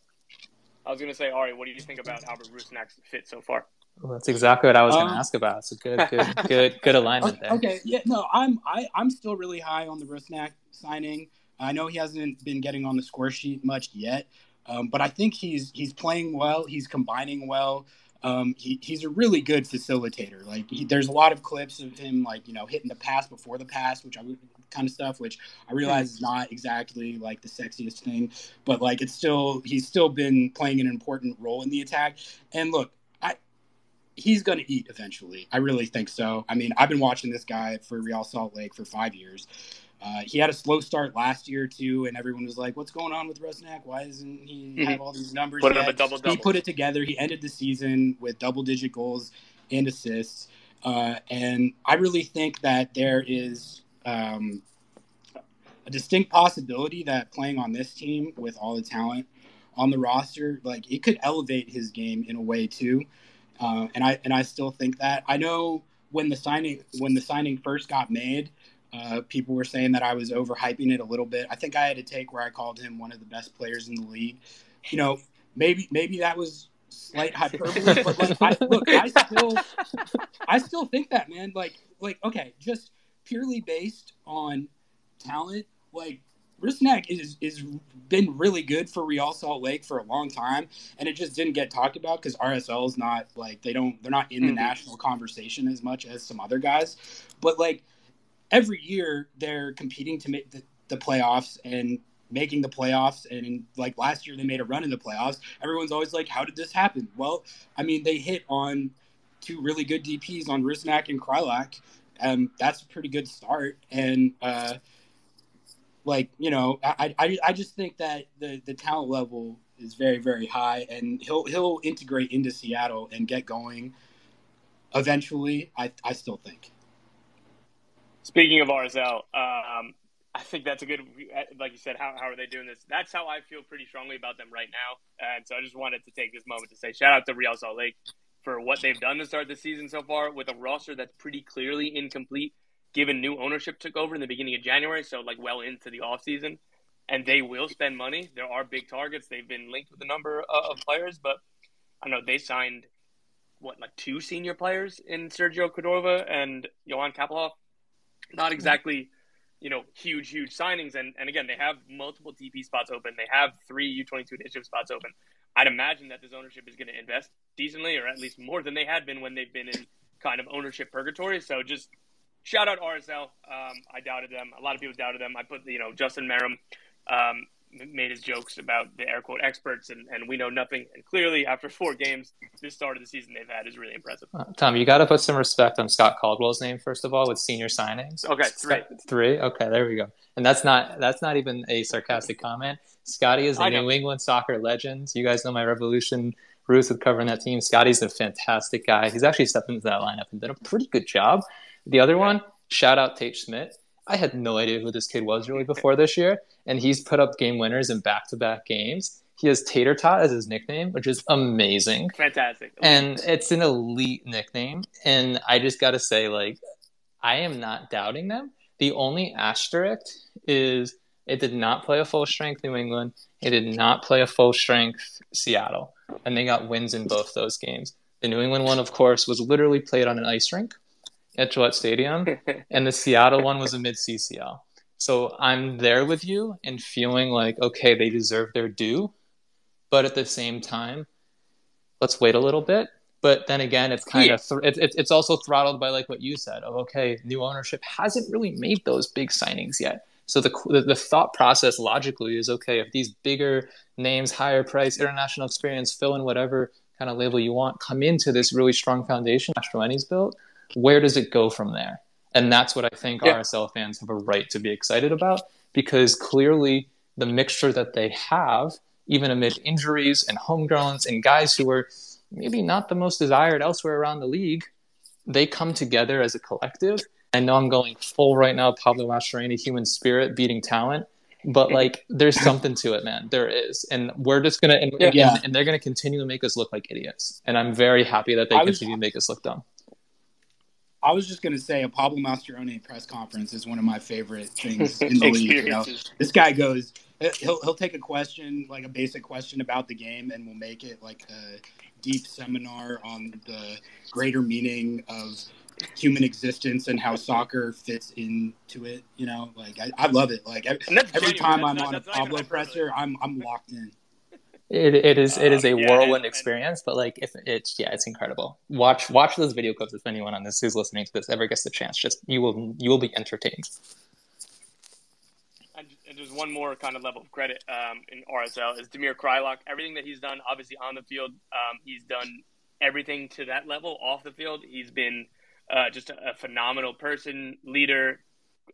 I was going to say, Ari, what do you think about Albert Rusnak's fit so far? Well, that's exactly what I was um, going to ask about. It's a good, good, good, good alignment there. Okay, yeah, no, I'm I, I'm still really high on the Rusnak signing. I know he hasn't been getting on the score sheet much yet, um, but I think he's he's playing well. He's combining well. Um, he, he's a really good facilitator. Like he, there's a lot of clips of him like you know hitting the pass before the pass, which I kind of stuff, which I realize is not exactly like the sexiest thing, but like it's still he's still been playing an important role in the attack. And look, he's going to eat eventually. I really think so. I mean, I've been watching this guy for Real Salt Lake for five years. Uh, he had a slow start last year too, and everyone was like, "What's going on with Rusnak? Why doesn't he mm-hmm. have all these numbers?" Put up a double double. He put it together. He ended the season with double-digit goals and assists, uh, and I really think that there is um, a distinct possibility that playing on this team with all the talent on the roster, like it could elevate his game in a way too. Uh, and I and I still think that. I know when the signing when the signing first got made uh, people were saying that I was overhyping it a little bit. I think I had a take where I called him one of the best players in the league. You know, maybe maybe that was slight hyperbole, but like, I, look, I still I still think that man. Like like okay, just purely based on talent, like Rusnak is is been really good for Real Salt Lake for a long time, and it just didn't get talked about because RSL is not like they don't they're not in the mm-hmm. national conversation as much as some other guys. But like every year they're competing to make the, the playoffs and making the playoffs and like last year they made a run in the playoffs everyone's always like how did this happen well i mean they hit on two really good dps on Rusnak and Kreilach um, that's a pretty good start and uh, like you know I, I, I just think that the, the talent level is very very high and he'll he'll integrate into seattle and get going eventually i, I still think Speaking of RSL, um, I think that's a good, like you said, how, how are they doing this? That's how I feel pretty strongly about them right now. And so I just wanted to take this moment to say shout out to Real Salt Lake for what they've done to start the season so far with a roster that's pretty clearly incomplete given new ownership took over in the beginning of January, so like well into the offseason. And they will spend money. There are big targets. They've been linked with a number uh, of players, but I know they signed what like two senior players in Sergio Cordova and Johan Kappelhof not mm-hmm. exactly, you know, huge, huge signings. And, and again, they have multiple DP spots open. They have three U22 initiative spots open. I'd imagine that this ownership is going to invest decently, or at least more than they had been when they've been in kind of ownership purgatory. So just shout out RSL. Um, I doubted them. A lot of people doubted them. I put you know Justin Meram. Um, made his jokes about the air quote experts, and, and we know nothing. And clearly, after four games, this start of the season they've had is really impressive. Uh, Tom, you got to put some respect on Scott Caldwell's name first of all with senior signings. Okay, three, three. Okay, there we go. And that's not that's not even a sarcastic comment. Scotty is a New England soccer legend. You guys know my revolution Ruth with covering that team. Scotty's a fantastic guy. He's actually stepped into that lineup and done a pretty good job. The other one, shout out Tate Schmidt. I had no idea who this kid was really before this year, and he's put up game winners in back to back games. He has Tater Tot as his nickname, which is amazing. Fantastic. And it's an elite nickname. And I just got to say, like, I am not doubting them. The only asterisk is it did not play a full strength New England. It did not play a full strength Seattle. And they got wins in both those games. The New England one, of course, was literally played on an ice rink at Gillette Stadium, and the Seattle one was a mid CCL. So I'm there with you and feeling like, okay, they deserve their due. But at the same time, let's wait a little bit. But then again, it's kind yeah. of th- it, it's also throttled by like what you said of okay, new ownership hasn't really made those big signings yet. So the, the, the thought process logically is okay if these bigger names, higher price, international experience, fill in whatever kind of label you want, come into this really strong foundation Mastroeni's built where does it go from there? And that's what I think yeah. RSL fans have a right to be excited about because clearly the mixture that they have, even amid injuries and homegrowns and guys who are maybe not the most desired elsewhere around the league, they come together as a collective. I know I'm going full right now, Pablo Mastroeni, human spirit beating talent, but like there's something to it, man. There is, and we're just gonna and, yeah. and, and they're gonna continue to make us look like idiots. And I'm very happy that they was, continue to make us look dumb. I was just gonna say a Pablo Mastroeni press conference is one of my favorite things in the league. You know, this guy goes, he'll he'll take a question like a basic question about the game, and we'll make it like a deep seminar on the greater meaning of human existence and how soccer fits into it. You know, like I, I love it. Like every, time I'm not, on a Pablo presser, I'm I'm locked in. It, it is it is a um, yeah, whirlwind and, experience, but like if it's yeah, it's incredible. Watch watch those video clips if anyone on this who's listening to this ever gets the chance. Just you will you will be entertained. And, and just one more kind of level of credit um, in RSL is Damir Kreilach. Everything that he's done, obviously on the field, um, he's done everything to that level off the field. He's been uh, just a, a, phenomenal person, leader,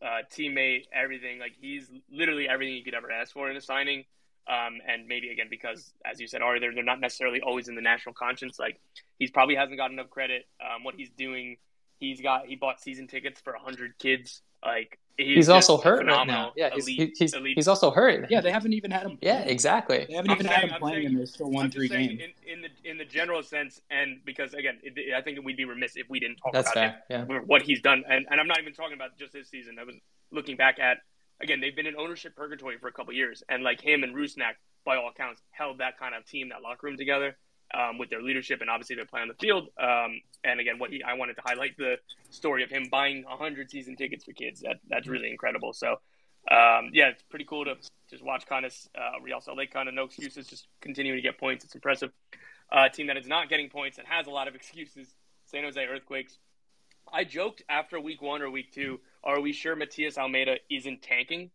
uh, teammate, everything. Like he's literally everything you could ever ask for in a signing. Um, and maybe again because, as you said, Ari, they're, they're not necessarily always in the national conscience. Like he's probably hasn't got enough credit. Um, what he's doing, he's got he bought season tickets for hundred kids. Like he's, he's also hurt right now. Yeah, elite, he's, he's, he's, also hurt. Yeah, they haven't even had him. Yeah, exactly. They haven't I'm even saying, had him playing saying, in this still one three games. In, in, the in the general sense, and because again, it, I think we'd be remiss if we didn't talk That's about fair. Yeah. what he's done. And, and I'm not even talking about just this season. I was looking back at again, they've been in ownership purgatory for a couple years, and like him and Rusnak, by all accounts, held that kind of team, that locker room together um, with their leadership, and obviously their play on the field. Um, and again, what he, I wanted to highlight the story of him buying 100 season tickets for kids. That that's really incredible. So, um, yeah, it's pretty cool to just watch kind of uh, Real Salt Lake kind of no excuses, just continuing to get points. It's impressive. Uh, team that is not getting points and has a lot of excuses. San Jose Earthquakes. I joked after week one or week two are we sure Matias Almeyda isn't tanking?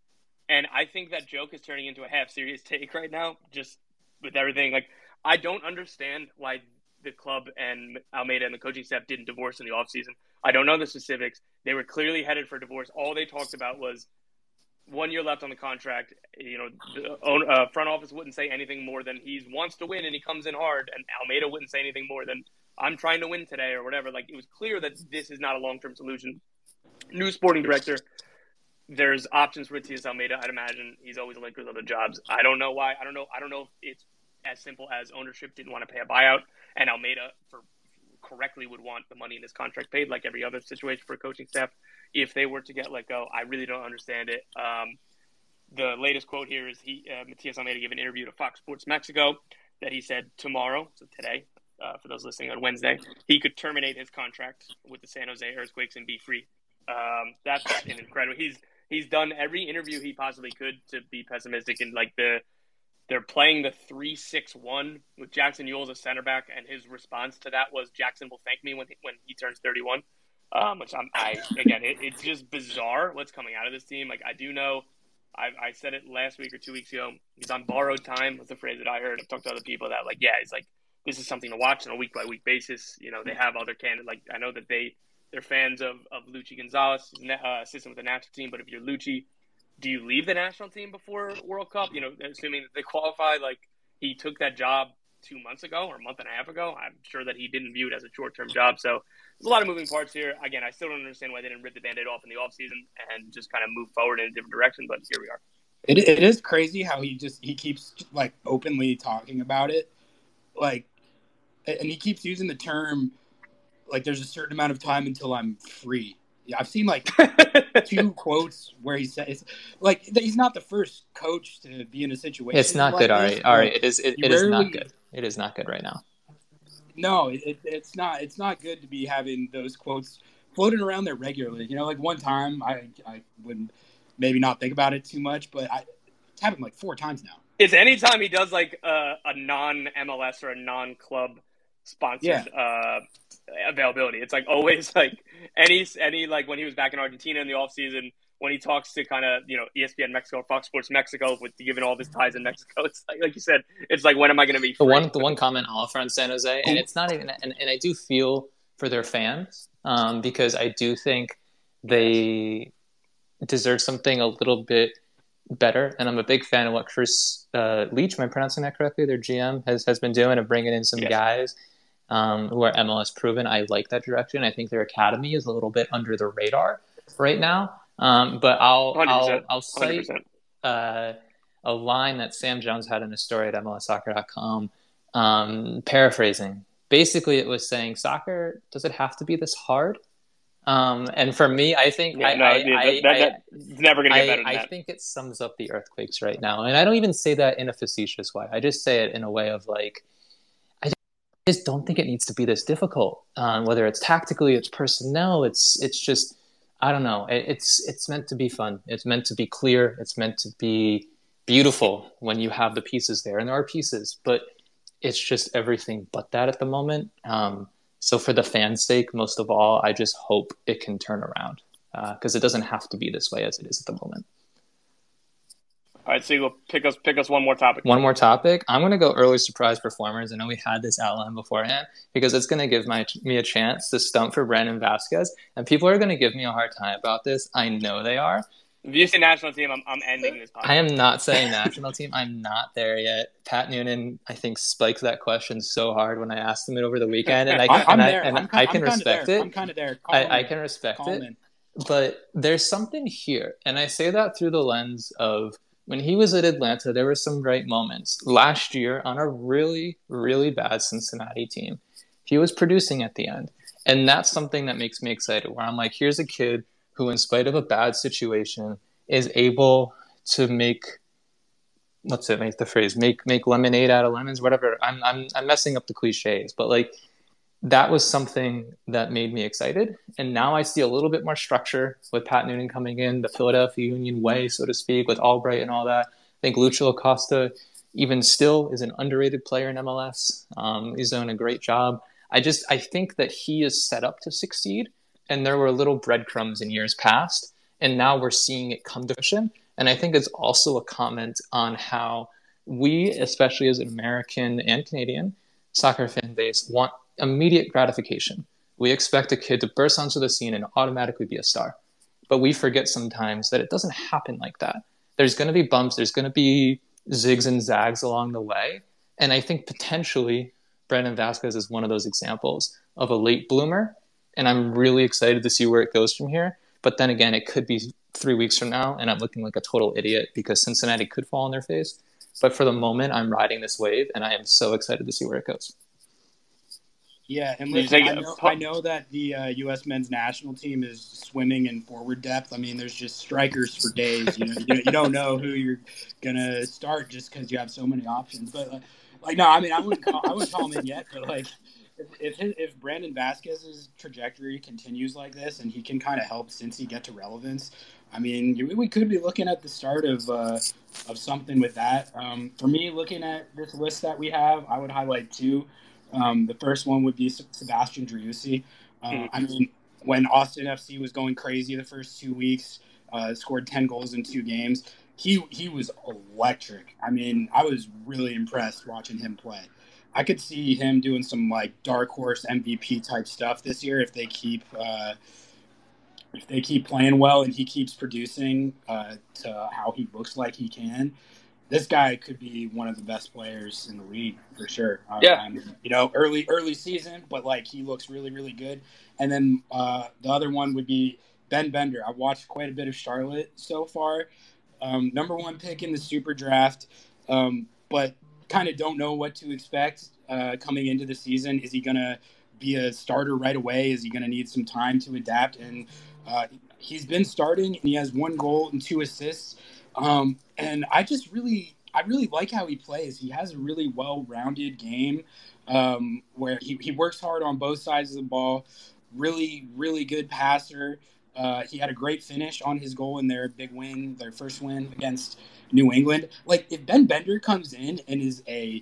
And I think that joke is turning into a half serious take right now, just with everything. Like, I don't understand why the club and Almeyda and the coaching staff didn't divorce in the offseason. I don't know the specifics. They were clearly headed for divorce. All they talked about was one year left on the contract. You know, the uh, front office wouldn't say anything more than he wants to win and he comes in hard. And Almeyda wouldn't say anything more than I'm trying to win today or whatever. Like, it was clear that this is not a long term solution new sporting director. There's options for Matias Almeyda. I'd imagine he's always linked with other jobs. I don't know why. I don't know. I don't know if it's as simple as ownership didn't want to pay a buyout, and Almeyda for correctly would want the money in his contract paid, like every other situation for coaching staff. If they were to get let go, I really don't understand it. Um, the latest quote here is he uh, Matias Almeyda gave an interview to Fox Sports Mexico that he said tomorrow, so today, uh, for those listening on Wednesday, he could terminate his contract with the San Jose Earthquakes and be free um, that's an incredible. He's he's done every interview he possibly could to be pessimistic and like the they're playing the three six one with Jackson Yueill as a center back, and his response to that was Jackson will thank me when he, when he turns thirty one. Um, which I'm, I again, it, it's just bizarre what's coming out of this team. Like I do know, I, I said it last week or two weeks ago. He's on borrowed time. Was the phrase that I heard. I've talked to other people that like, yeah, it's like this is something to watch on a week by week basis. You know, they have other candidates. Like I know that they they're fans of of Luchi Gonzalez, uh, assistant with the national team. But if you're Luchi, do you leave the national team before World Cup? You know, assuming that they qualify. Like he took that job two months ago or a month and a half ago. I'm sure that he didn't view it as a short term job. So there's a lot of moving parts here. Again, I still don't understand why they didn't rip the band aid off in the offseason and just kind of move forward in a different direction. But here we are. It, it is crazy how he just he keeps like openly talking about it, like, and he keeps using the term like there's a certain amount of time until I'm free. Yeah, I've seen like two quotes where he says like he's not the first coach to be in a situation. It's not like good. All this, right, all but right. It is. It, you it is not good. It is not good right now. No, it, it's not. It's not good to be having those quotes floating around there regularly. You know, like one time I I would maybe not think about it too much, but I, it's happened like four times now. It's anytime he does like a, a non MLS or a non club sponsored Yeah. uh, availability. It's like always like any any like when he was back in Argentina in the off season when he talks to kind of you know ESPN Mexico or Fox Sports Mexico with given all of his ties in Mexico. It's like like you said, it's like when am I going to be The one, the one comment I'll offer on San Jose, and it's not even, and, and I do feel for their fans um, because I do think they deserve something a little bit better. And I'm a big fan of what Chris uh, Leitch, am I pronouncing that correctly? Their GM has has been doing of bringing in some Yes. guys um, who are MLS proven. I like that direction. I think their academy is a little bit under the radar right now. Um, but I'll I'll I'll cite uh, a line that Sam Jones had in a story at MLSsoccer.com, um, paraphrasing. Basically, it was saying, "Soccer does it have to be this hard?" Um, and for me, I think Yeah, I, no, I, I, that, that, I- never going to get better I think it sums up the earthquakes right now, and I don't even say that in a facetious way. I just say it in a way of like, just don't think it needs to be this difficult. Um, whether it's tactically, it's personnel, it's it's just I don't know. It, it's it's meant to be fun. It's meant to be clear. It's meant to be beautiful when you have the pieces there, and there are pieces, but it's just everything but that at the moment. Um, so for the fans' sake, most of all, I just hope it can turn around because it doesn't have to be this way as it is at the moment. All right, so you go pick us pick us one more topic. One more topic. I'm going to go early surprise performers. I know we had this outline beforehand because it's going to give my, me a chance to stump for Brandon Vazquez. And people are going to give me a hard time about this. I know they are. If you say national team, I'm, I'm ending this podcast. I am not saying national team. I'm not there yet. Pat Noonan, I think, spiked that question so hard when I asked him it over the weekend. And I, I'm, I'm and I, there. and I'm, I can I'm respect there. it. I'm kind of there. I, I can respect Call it. in. But there's something here, and I say that through the lens of when he was at Atlanta, there were some great moments. Last year, on a really, really bad Cincinnati team, he was producing at the end. And that's something that makes me excited, where I'm like, here's a kid who, in spite of a bad situation, is able to make what's it make the phrase make make lemonade out of lemons whatever i'm i'm, I'm messing up the cliches but like that was something that made me excited. And now I see a little bit more structure with Pat Noonan coming in, the Philadelphia Union way, so to speak, with Albright and all that. I think Lucio Acosta, even still, is an underrated player in MLS. Um, he's doing a great job. I just I think that he is set up to succeed, and there were little breadcrumbs in years past, and now we're seeing it come to fruition. And I think it's also a comment on how we, especially as an American and Canadian soccer fan base, want immediate gratification. We expect a kid to burst onto the scene and automatically be a star. But we forget sometimes that it doesn't happen like that. There's going to be bumps, there's going to be zigs and zags along the way. And I think potentially Brandon Vazquez is one of those examples of a late bloomer. And I'm really excited to see where it goes from here. But then again, it could be three weeks from now, and I'm looking like a total idiot because Cincinnati could fall on their face. But for the moment, I'm riding this wave, and I am so excited to see where it goes. Yeah, and listen, I know, I know that the uh, U.S. men's national team is swimming in forward depth. I mean, there's just strikers for days. You know, you, you don't know who you're gonna start just because you have so many options. But like, like, no, I mean, I wouldn't call, I wouldn't call him in yet. But like, if if, his, if Brandon Vazquez's trajectory continues like this, and he can kind of help Cincy get to relevance, I mean, we could be looking at the start of uh, of something with that. Um, for me, looking at this list that we have, I would highlight two. Um, the first one would be Sebastian Driussi. Uh, Mhm. I mean, when Austin FC was going crazy the first two weeks, uh, scored ten goals in two games. He he was electric. I mean, I was really impressed watching him play. I could see him doing some like dark horse MVP type stuff this year if they keep uh, if they keep playing well and he keeps producing uh, to how he looks like he can this guy could be one of the best players in the league for sure. Uh, yeah, um, you know, early early season, but like he looks really really good. And then uh, the other one would be Ben Bender. I've watched quite a bit of Charlotte so far. Um, number one pick in the super draft, um, but kind of don't know what to expect uh, coming into the season. Is he gonna be a starter right away? Is he gonna need some time to adapt? And uh, he's been starting, and he has one goal and two assists um, and I just really, I really like how he plays. He has a really well-rounded game um, where he, he works hard on both sides of the ball. Really, really good passer. Uh, he had a great finish on his goal in their big win, their first win against New England. Like if Ben Bender comes in and is a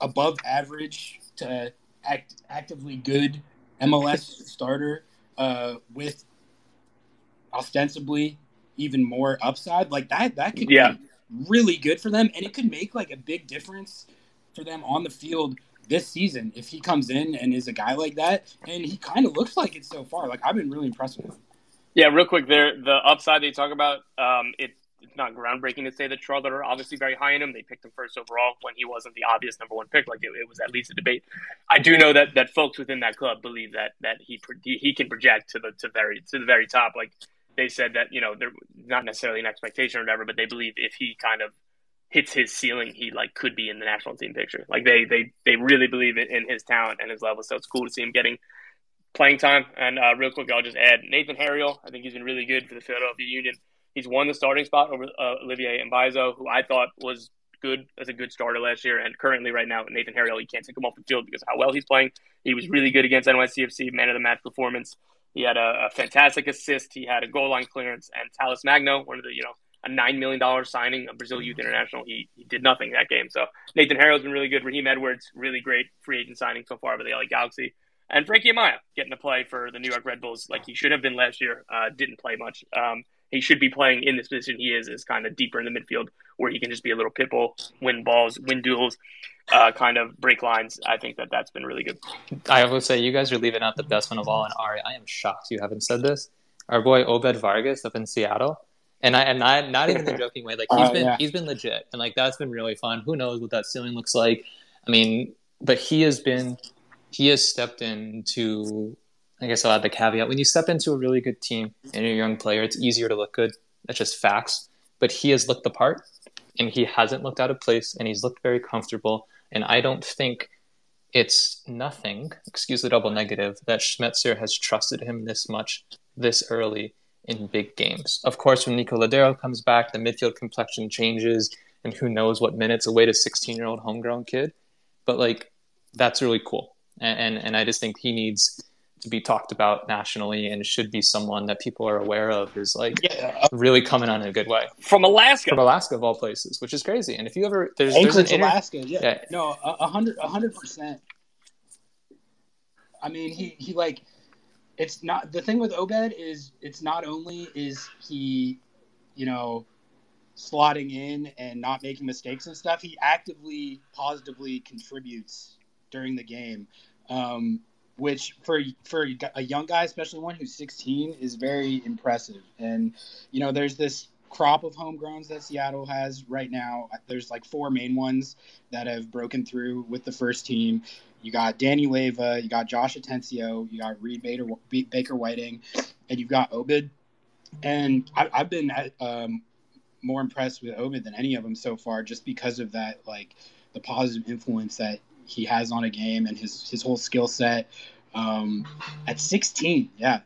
above average to act, actively good MLS starter uh, with ostensibly even more upside, like that that could yeah. be really good for them, and it could make like a big difference for them on the field this season if he comes in and is a guy like that. And he kind of looks like it so far. Like I've been really impressed with him. Yeah, real quick there, the upside they talk about, um, it, it's not groundbreaking to say that Charlotte are obviously very high in him. They picked him first overall when he wasn't the obvious number one pick. Like it, it was at least a debate. I do know that that folks within that club believe that that he he can project to the to very to the very top. Like they said that you know they're not necessarily an expectation or whatever, but they believe if he kind of hits his ceiling, he like could be in the national team picture. Like they they they really believe in, in his talent and his level. So it's cool to see him getting playing time. And uh, real quick, I'll just add Nathan Harriel. I think he's been really good for the Philadelphia Union. He's won the starting spot over uh, Olivier Mbaizo, who I thought was good as a good starter last year. And currently, right now, Nathan Harriel, you can't take him off the field because of how well he's playing. He was really good against NYCFC, man of the match performance. He had a, a, fantastic assist. He had a goal line clearance, and Talles Magno, one of the you know a nine million dollar signing of Brazil Youth International, he, he did nothing that game. So Nathan Harriel's been really good. Raheem Edwards, really great free agent signing so far by the LA Galaxy, and Frankie Amaya getting to play for the New York Red Bulls like he should have been last year. Uh, didn't play much. Um, he should be playing in this position he is, is kind of deeper in the midfield where he can just be a little pit bull, win balls, win duels, uh, kind of break lines. I think that that's been really good. I will say you guys are leaving out the best one of all, and Ari, I am shocked you haven't said this. Our boy Obed Vargas up in Seattle, and I and I not even in a joking way. Like he's uh, been yeah. he's been legit, and like that's been really fun. Who knows what that ceiling looks like? I mean, but he has been he has stepped into I guess I'll add the caveat. When you step into a really good team and you're a young player, it's easier to look good. That's just facts. But he has looked the part and he hasn't looked out of place and he's looked very comfortable. And I don't think it's nothing, excuse the double negative, that Schmetzer has trusted him this much this early in big games. Of course, when Nico Lodeiro comes back, the midfield complexion changes, and who knows what minutes away to 16 year old homegrown kid. But like, that's really cool. And, and, and I just think he needs to be talked about nationally and should be someone that people are aware of is like yeah. really coming on in a good way from Alaska, from Alaska of all places, which is crazy. And if you ever there's, Anchorage, there's an inter- Alaska, yeah, yeah. no, a hundred, a hundred percent. I mean, he he like it's not the thing with Obed is it's not only is he, you know, slotting in and not making mistakes and stuff. He actively, positively contributes during the game. Um, which for for a young guy, especially one who's 16, is very impressive. And you know, there's this crop of homegrowns that Seattle has right now. There's like four main ones that have broken through with the first team. You got Danny Leyva, you got Josh Atencio, you got Reed Baker, Baker Whiting, and you've got Obed. And I, have been um, more impressed with Obed than any of them so far, just because of that, like the positive influence that he has on a game and his his whole skill set. Um, at 16, yeah,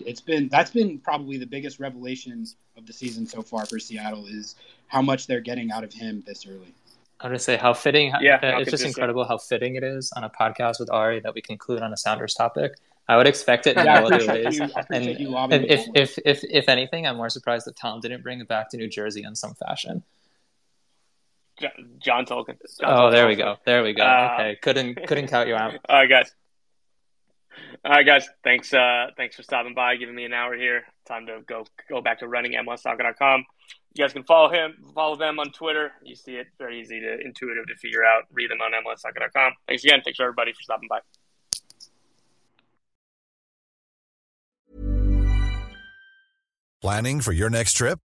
it's been that's been probably the biggest revelation of the season so far for Seattle is how much they're getting out of him this early. I would say how fitting. Yeah, it's just incredible how fitting it is on a podcast with Ari that we conclude on a Sounders topic. I would expect it in yeah, no other ways. You, and if, if, if, if anything, I'm more surprised that Tom didn't bring it back to New Jersey in some fashion. John Tolkin. John oh, Tolkin. there we go. There we go. Uh, okay, couldn't couldn't count you out. All right, guys. All right, guys. Thanks. Uh, thanks for stopping by, giving me an hour here. Time to go go back to running MLSsoccer.com. You guys can follow him, follow them on Twitter. You see it very easy to intuitive to figure out. Read them on MLSsoccer.com. Thanks again. Thanks for everybody for stopping by. Planning for your next trip?